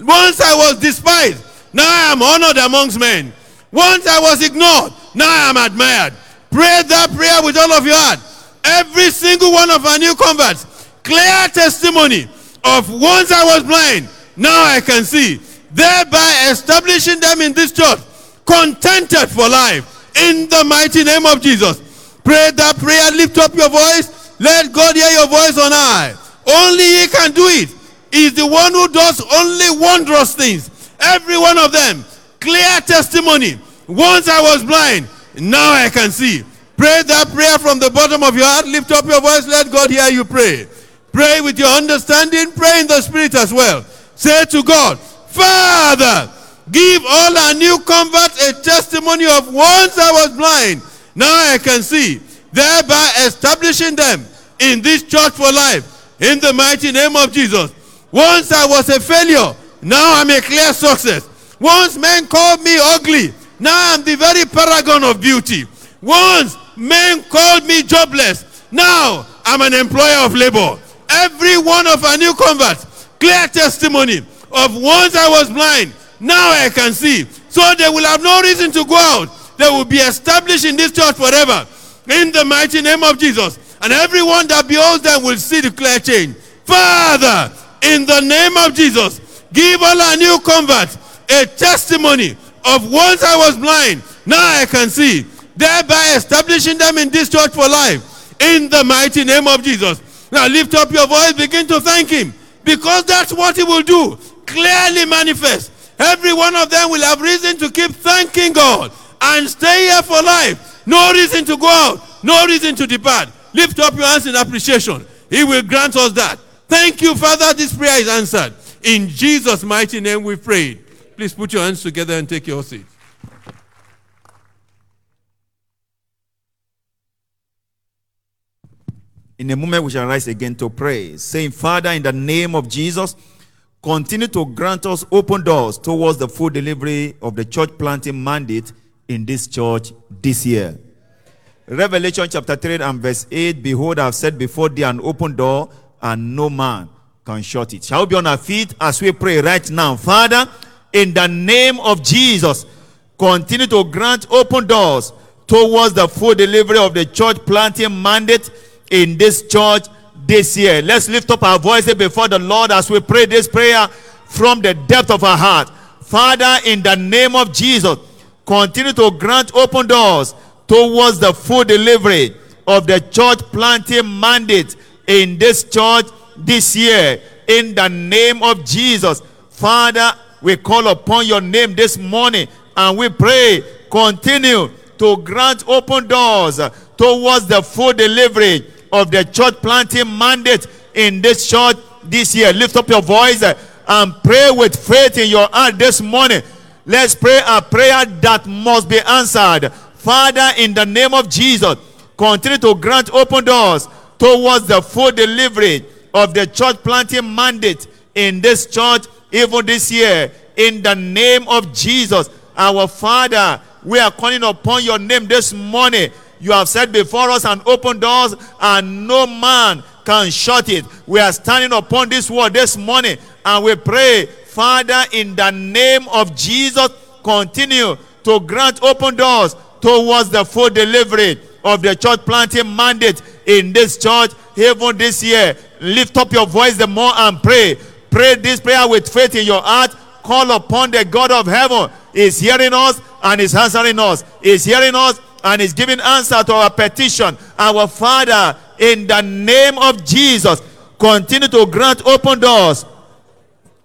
Once I was despised, now I am honored amongst men. Once I was ignored, now I am admired. Pray that prayer with all of your heart. every single one of our new converts clear testimony of once I was blind, now I can see, thereby establishing them in this church, contented for life, in the mighty name of Jesus. Pray that prayer, lift up your voice, let God hear your voice on high. Only He can do it. He's the one who does only wondrous things. Every one of them, clear testimony. Once I was blind, now I can see. Pray that prayer from the bottom of your heart. Lift up your voice. Let God hear you pray. Pray with your understanding. Pray in the spirit as well. Say to God, Father, give all our new converts a testimony of once I was blind, now I can see, thereby establishing them in this church for life. In the mighty name of Jesus. Once I was a failure, now I'm a clear success. Once men called me ugly, now I'm the very paragon of beauty. Once men called me jobless, now I'm an employer of labor. Every one of our new converts, clear testimony of once I was blind, now I can see. So they will have no reason to go out. They will be established in this church forever. In the mighty name of Jesus. And everyone that beholds them will see the clear change. Father, in the name of Jesus, give all our new converts a testimony of once I was blind, now I can see, thereby establishing them in this church for life. In the mighty name of Jesus. Now lift up your voice, begin to thank Him, because that's what He will do. Clearly manifest. Every one of them will have reason to keep thanking God and stay here for life. No reason to go out, no reason to depart. Lift up your hands in appreciation. He will grant us that. Thank you, Father. This prayer is answered. In Jesus' mighty name we pray. Please put your hands together and take your seat. In a moment, we shall rise again to pray, saying, Father, in the name of Jesus, continue to grant us open doors towards the full delivery of the church planting mandate in this church this year. Revelation chapter 3 and verse 8 Behold, I have set before thee an open door, and no man can shut it. Shall we be on our feet as we pray right now? Father, in the name of Jesus, continue to grant open doors towards the full delivery of the church planting mandate in this church this year. Let's lift up our voices before the Lord as we pray this prayer from the depth of our heart. Father, in the name of Jesus, continue to grant open doors towards the full delivery of the church planting mandate in this church this year. In the name of Jesus, Father, we call upon your name this morning and we pray, continue to grant open doors towards the full delivery of the church planting mandate in this church this year. Lift up your voice and pray with faith in your heart this morning. Let's pray a prayer that must be answered. Father, in the name of Jesus, continue to grant open doors towards the full delivery of the church planting mandate in this church even this year. In the name of Jesus, our Father, we are calling upon your name this morning. You have set before us an open doors, and no man can shut it. We are standing upon this word this morning, and we pray, Father, in the name of Jesus, continue to grant open doors towards the full delivery of the church planting mandate in this church, even this year. Lift up your voice the more and pray. Pray this prayer with faith in your heart. Call upon the God of heaven. He's hearing us and is answering us. He's hearing us and is giving answer to our petition. Our Father, in the name of Jesus, continue to grant open doors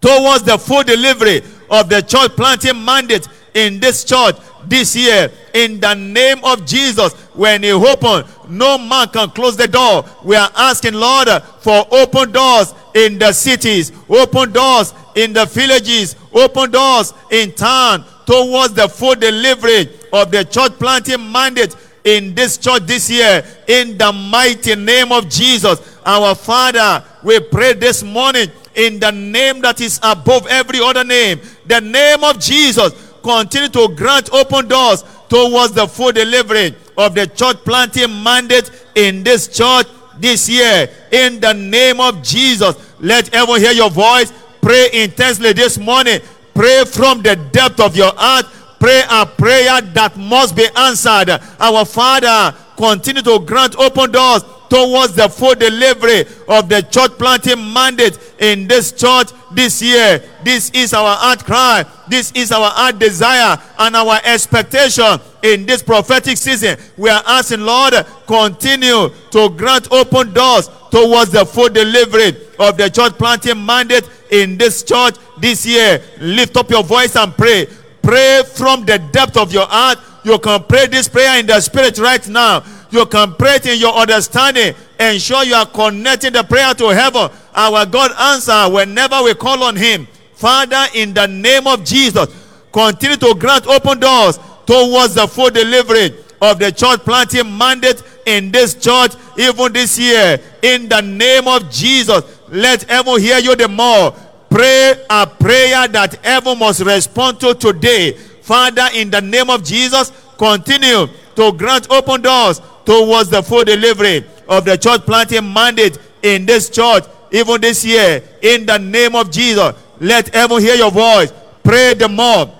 towards the full delivery of the church planting mandate in this church this year in the name of Jesus. When you open, no man can close the door. We are asking, Lord, for open doors in the cities, open doors in the villages, open doors in town towards the full delivery of the church planting mandate in this church this year in the mighty name of Jesus. Our Father, we pray this morning in the name that is above every other name, the name of Jesus. Continue to grant open doors towards the full delivery of the church planting mandate in this church this year. In the name of Jesus, let everyone hear your voice. Pray intensely this morning. Pray from the depth of your heart. Pray a prayer that must be answered. Our Father, continue to grant open doors towards the full delivery of the church planting mandate in this church this year. This is our heart cry. This is our heart desire and our expectation in this prophetic season. We are asking, Lord, continue to grant open doors towards the full delivery of the church planting mandate in this church this year. Lift up your voice and pray. Pray from the depth of your heart. You can pray this prayer in the spirit right now. You can pray it in your understanding. Ensure you are connecting the prayer to heaven. Our God answer whenever we call on Him. Father, in the name of Jesus, continue to grant open doors towards the full delivery of the church planting mandate in this church, even this year. In the name of Jesus, let heaven hear you the more. Pray a prayer that heaven must respond to today. Father, in the name of Jesus, continue to grant open doors towards the full delivery of the church planting mandate in this church, even this year. In the name of Jesus, let heaven hear your voice. Pray the more.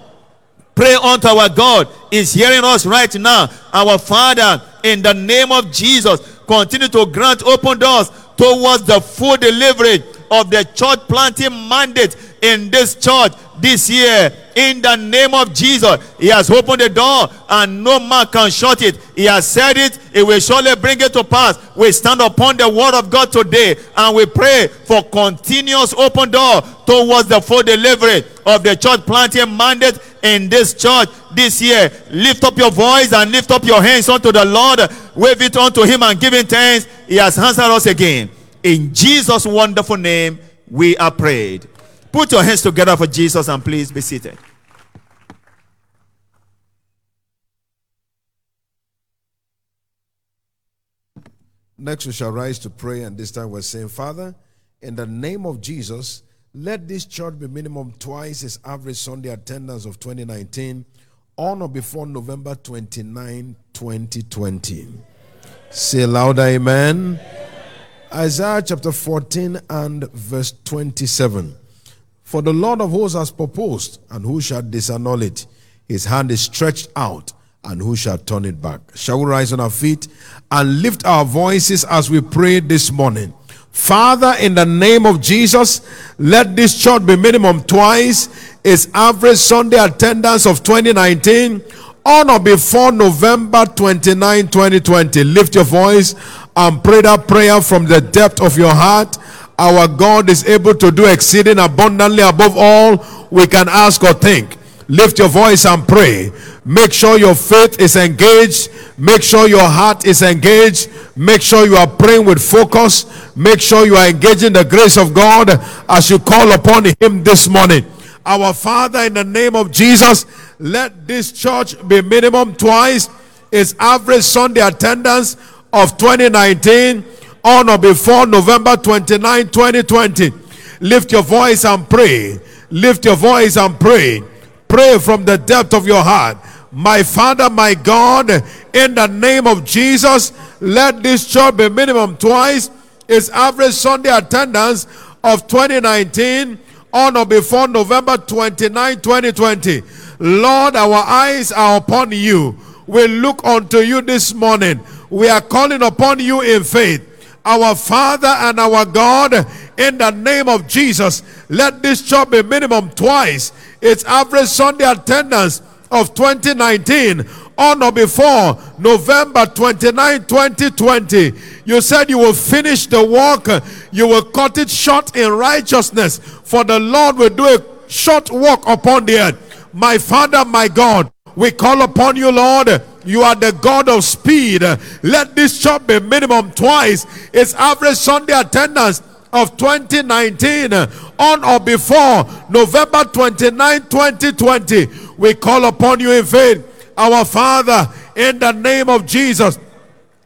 Pray unto our God is hearing us right now. Our Father, in the name of Jesus, continue to grant open doors towards the full delivery of the church planting mandate in this church this year. In the name of Jesus, He has opened the door and no man can shut it. He has said it, He will surely bring it to pass. We stand upon the word of God today and we pray for continuous open door towards the full delivery of the church planting mandate in this church this year. Lift up your voice and lift up your hands unto the Lord. Wave it unto Him and give Him thanks. He has answered us again. In Jesus' wonderful name, we are prayed. Put your hands together for Jesus and please be seated. Next, we shall rise to pray, and this time we're saying, Father, in the name of Jesus, let this church be minimum twice its average Sunday attendance of 2019 on or before November 29, 2020. Say louder, Amen. Isaiah chapter 14 and verse 27. For the Lord of hosts has proposed, and who shall disannul it? His hand is stretched out, and who shall turn it back? Shall we rise on our feet and lift our voices as we pray this morning? Father, in the name of Jesus, let this church be minimum twice its average Sunday attendance of 2019 on or before November 29, 2020. Lift your voice and pray that prayer from the depth of your heart. Our God is able to do exceeding abundantly above all we can ask or think. Lift your voice and pray. Make sure your faith is engaged. Make sure your heart is engaged. Make sure you are praying with focus. Make sure you are engaging the grace of God as you call upon Him this morning. Our Father, in the name of Jesus, let this church be minimum twice its average Sunday attendance of 2019 on or before November 29, 2020. Lift your voice and pray. Lift your voice and pray. Pray from the depth of your heart. My Father, my God, in the name of Jesus, let this church be minimum twice its average Sunday attendance of 2019 on or before November 29, 2020. Lord, our eyes are upon you. We look unto you this morning. We are calling upon you in faith. Our Father and our God, in the name of Jesus, let this church be minimum twice its average Sunday attendance of 2019 on or before November 29, 2020. You said you will finish the work, you will cut it short in righteousness, for the Lord will do a short work upon the earth. My Father, my God, we call upon you, Lord. You are the God of speed. Let this church be minimum twice its average Sunday attendance of 2019 on or before November 29, 2020. We call upon you in faith. Our Father, in the name of Jesus,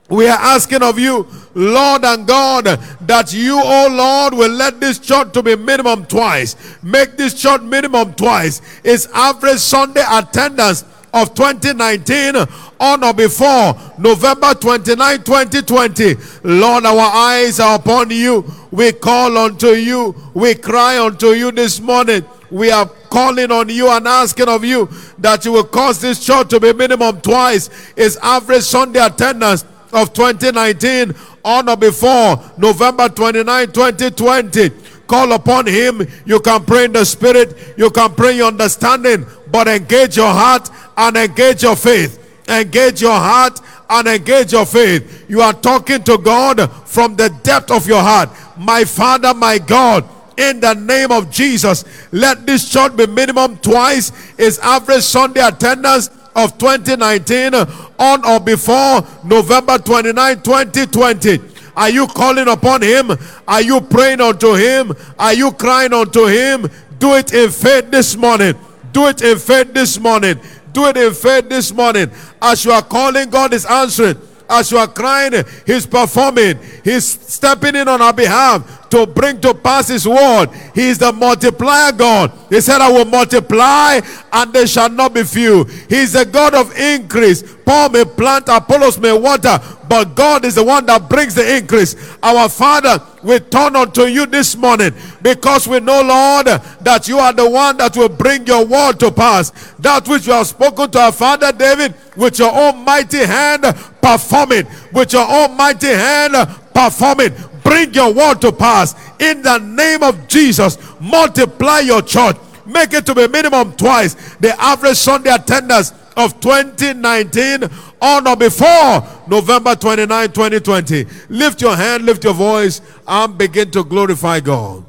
we are asking of you, Lord and God, that you, oh Lord, will let this church to be minimum twice. Make this church minimum twice. Its average Sunday attendance of 2019 on or before November 29, 2020. Lord, our eyes are upon you. We call unto you. We cry unto you this morning. We are calling on you and asking of you that you will cause this church to be minimum twice its average Sunday attendance of 2019 on or before November 29, 2020. Call upon him. You can pray in the spirit, you can pray your understanding, but engage your heart and engage your faith. Engage your heart and engage your faith. You are talking to God from the depth of your heart. My Father, my God, in the name of Jesus, let this church be minimum twice its average Sunday attendance of 2019 on or before November 29, 2020. Are you calling upon him? Are you praying unto him? Are you crying unto him? Do it in faith this morning. Do it in faith this morning. Do it in faith this morning. As you are calling, God is answering. As you are crying, He's performing. He's stepping in on our behalf to bring to pass His word. He is the multiplier God. He said, I will multiply and they shall not be few. He is the God of increase. Paul may plant, Apollos may water, but God is the one that brings the increase. Our Father, we turn unto you this morning because we know, Lord, that you are the one that will bring your word to pass. That which you have spoken to our Father David with your almighty hand, perform it. With your almighty hand, perform it. Bring your word to pass. In the name of Jesus, multiply your church. Make it to be minimum twice the average Sunday attendance of 2019 on or before November 29, 2020. Lift your hand, lift your voice, and begin to glorify God.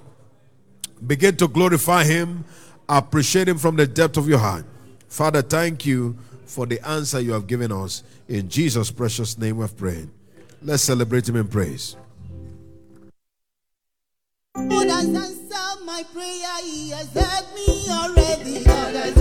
Begin to glorify Him, appreciate Him from the depth of your heart. Father, thank you for the answer you have given us. In Jesus' precious name we've prayed. Let's celebrate Him in praise. God has answered my prayer, He has heard me already.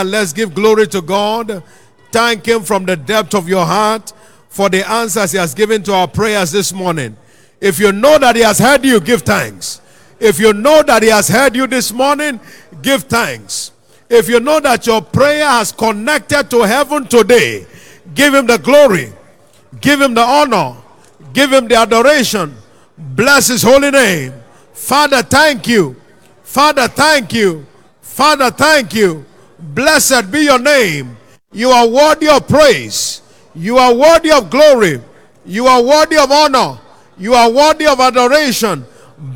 And let's give glory to God. Thank Him from the depth of your heart for the answers He has given to our prayers this morning. If you know that He has heard you, give thanks. If you know that He has heard you this morning, give thanks. If you know that your prayer has connected to heaven today, give Him the glory, give Him the honor, give Him the adoration. Bless His holy name. Father, thank you. Father, thank you. Father, thank you. Blessed be your name. You are worthy of praise. You are worthy of glory. You are worthy of honor. You are worthy of adoration.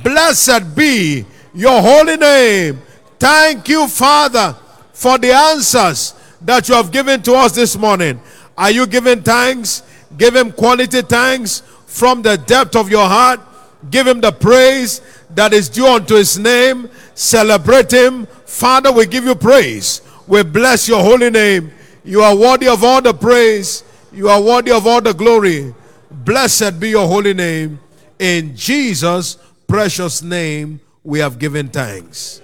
Blessed be your holy name. Thank you, Father, for the answers that you have given to us this morning. Are you giving thanks? Give him quality thanks from the depth of your heart. Give him the praise that is due unto his name. Celebrate him. Father, we give you praise. We bless your holy name. You are worthy of all the praise. You are worthy of all the glory. Blessed be your holy name. In Jesus' precious name, we have given thanks.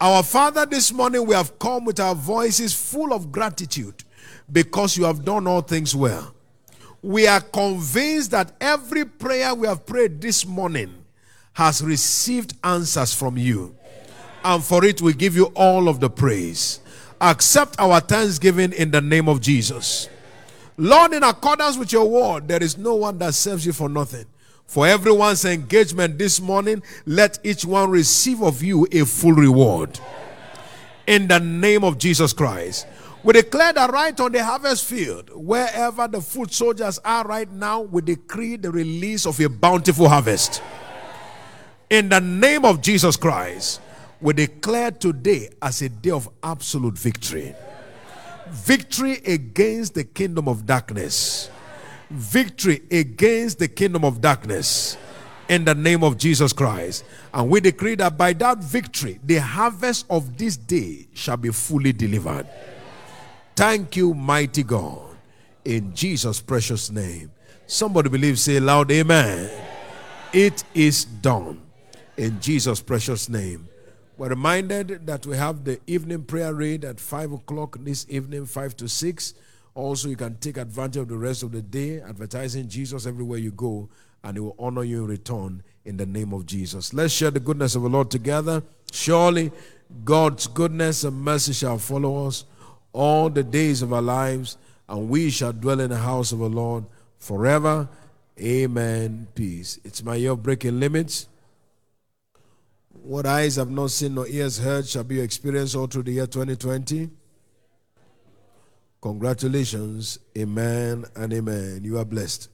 Our Father, this morning we have come with our voices full of gratitude because you have done all things well. We are convinced that every prayer we have prayed this morning has received answers from you. And for it, we give you all of the praise. Accept our thanksgiving in the name of Jesus. Lord, in accordance with your word, there is no one that serves you for nothing. For everyone's engagement this morning, let each one receive of you a full reward. In the name of Jesus Christ. We declare that right on the harvest field, wherever the foot soldiers are right now, we decree the release of a bountiful harvest. In the name of Jesus Christ, we declare today as a day of absolute victory. Victory against the kingdom of darkness. Victory against the kingdom of darkness. In the name of Jesus Christ. And we decree that by that victory, the harvest of this day shall be fully delivered. Thank you, mighty God. In Jesus' precious name. Somebody believe, say loud, Amen. It is done. In Jesus' precious name. We're reminded that we have the evening prayer raid at 5 o'clock this evening, 5 to 6. Also, you can take advantage of the rest of the day, advertising Jesus everywhere you go, and He will honor you in return in the name of Jesus. Let's share the goodness of the Lord together. Surely, God's goodness and mercy shall follow us all the days of our lives, and we shall dwell in the house of the Lord forever. Amen. Peace. It's my year of breaking limits. What eyes have not seen nor ears heard shall be your experience all through the year 2020. Congratulations. Amen and amen. You are blessed.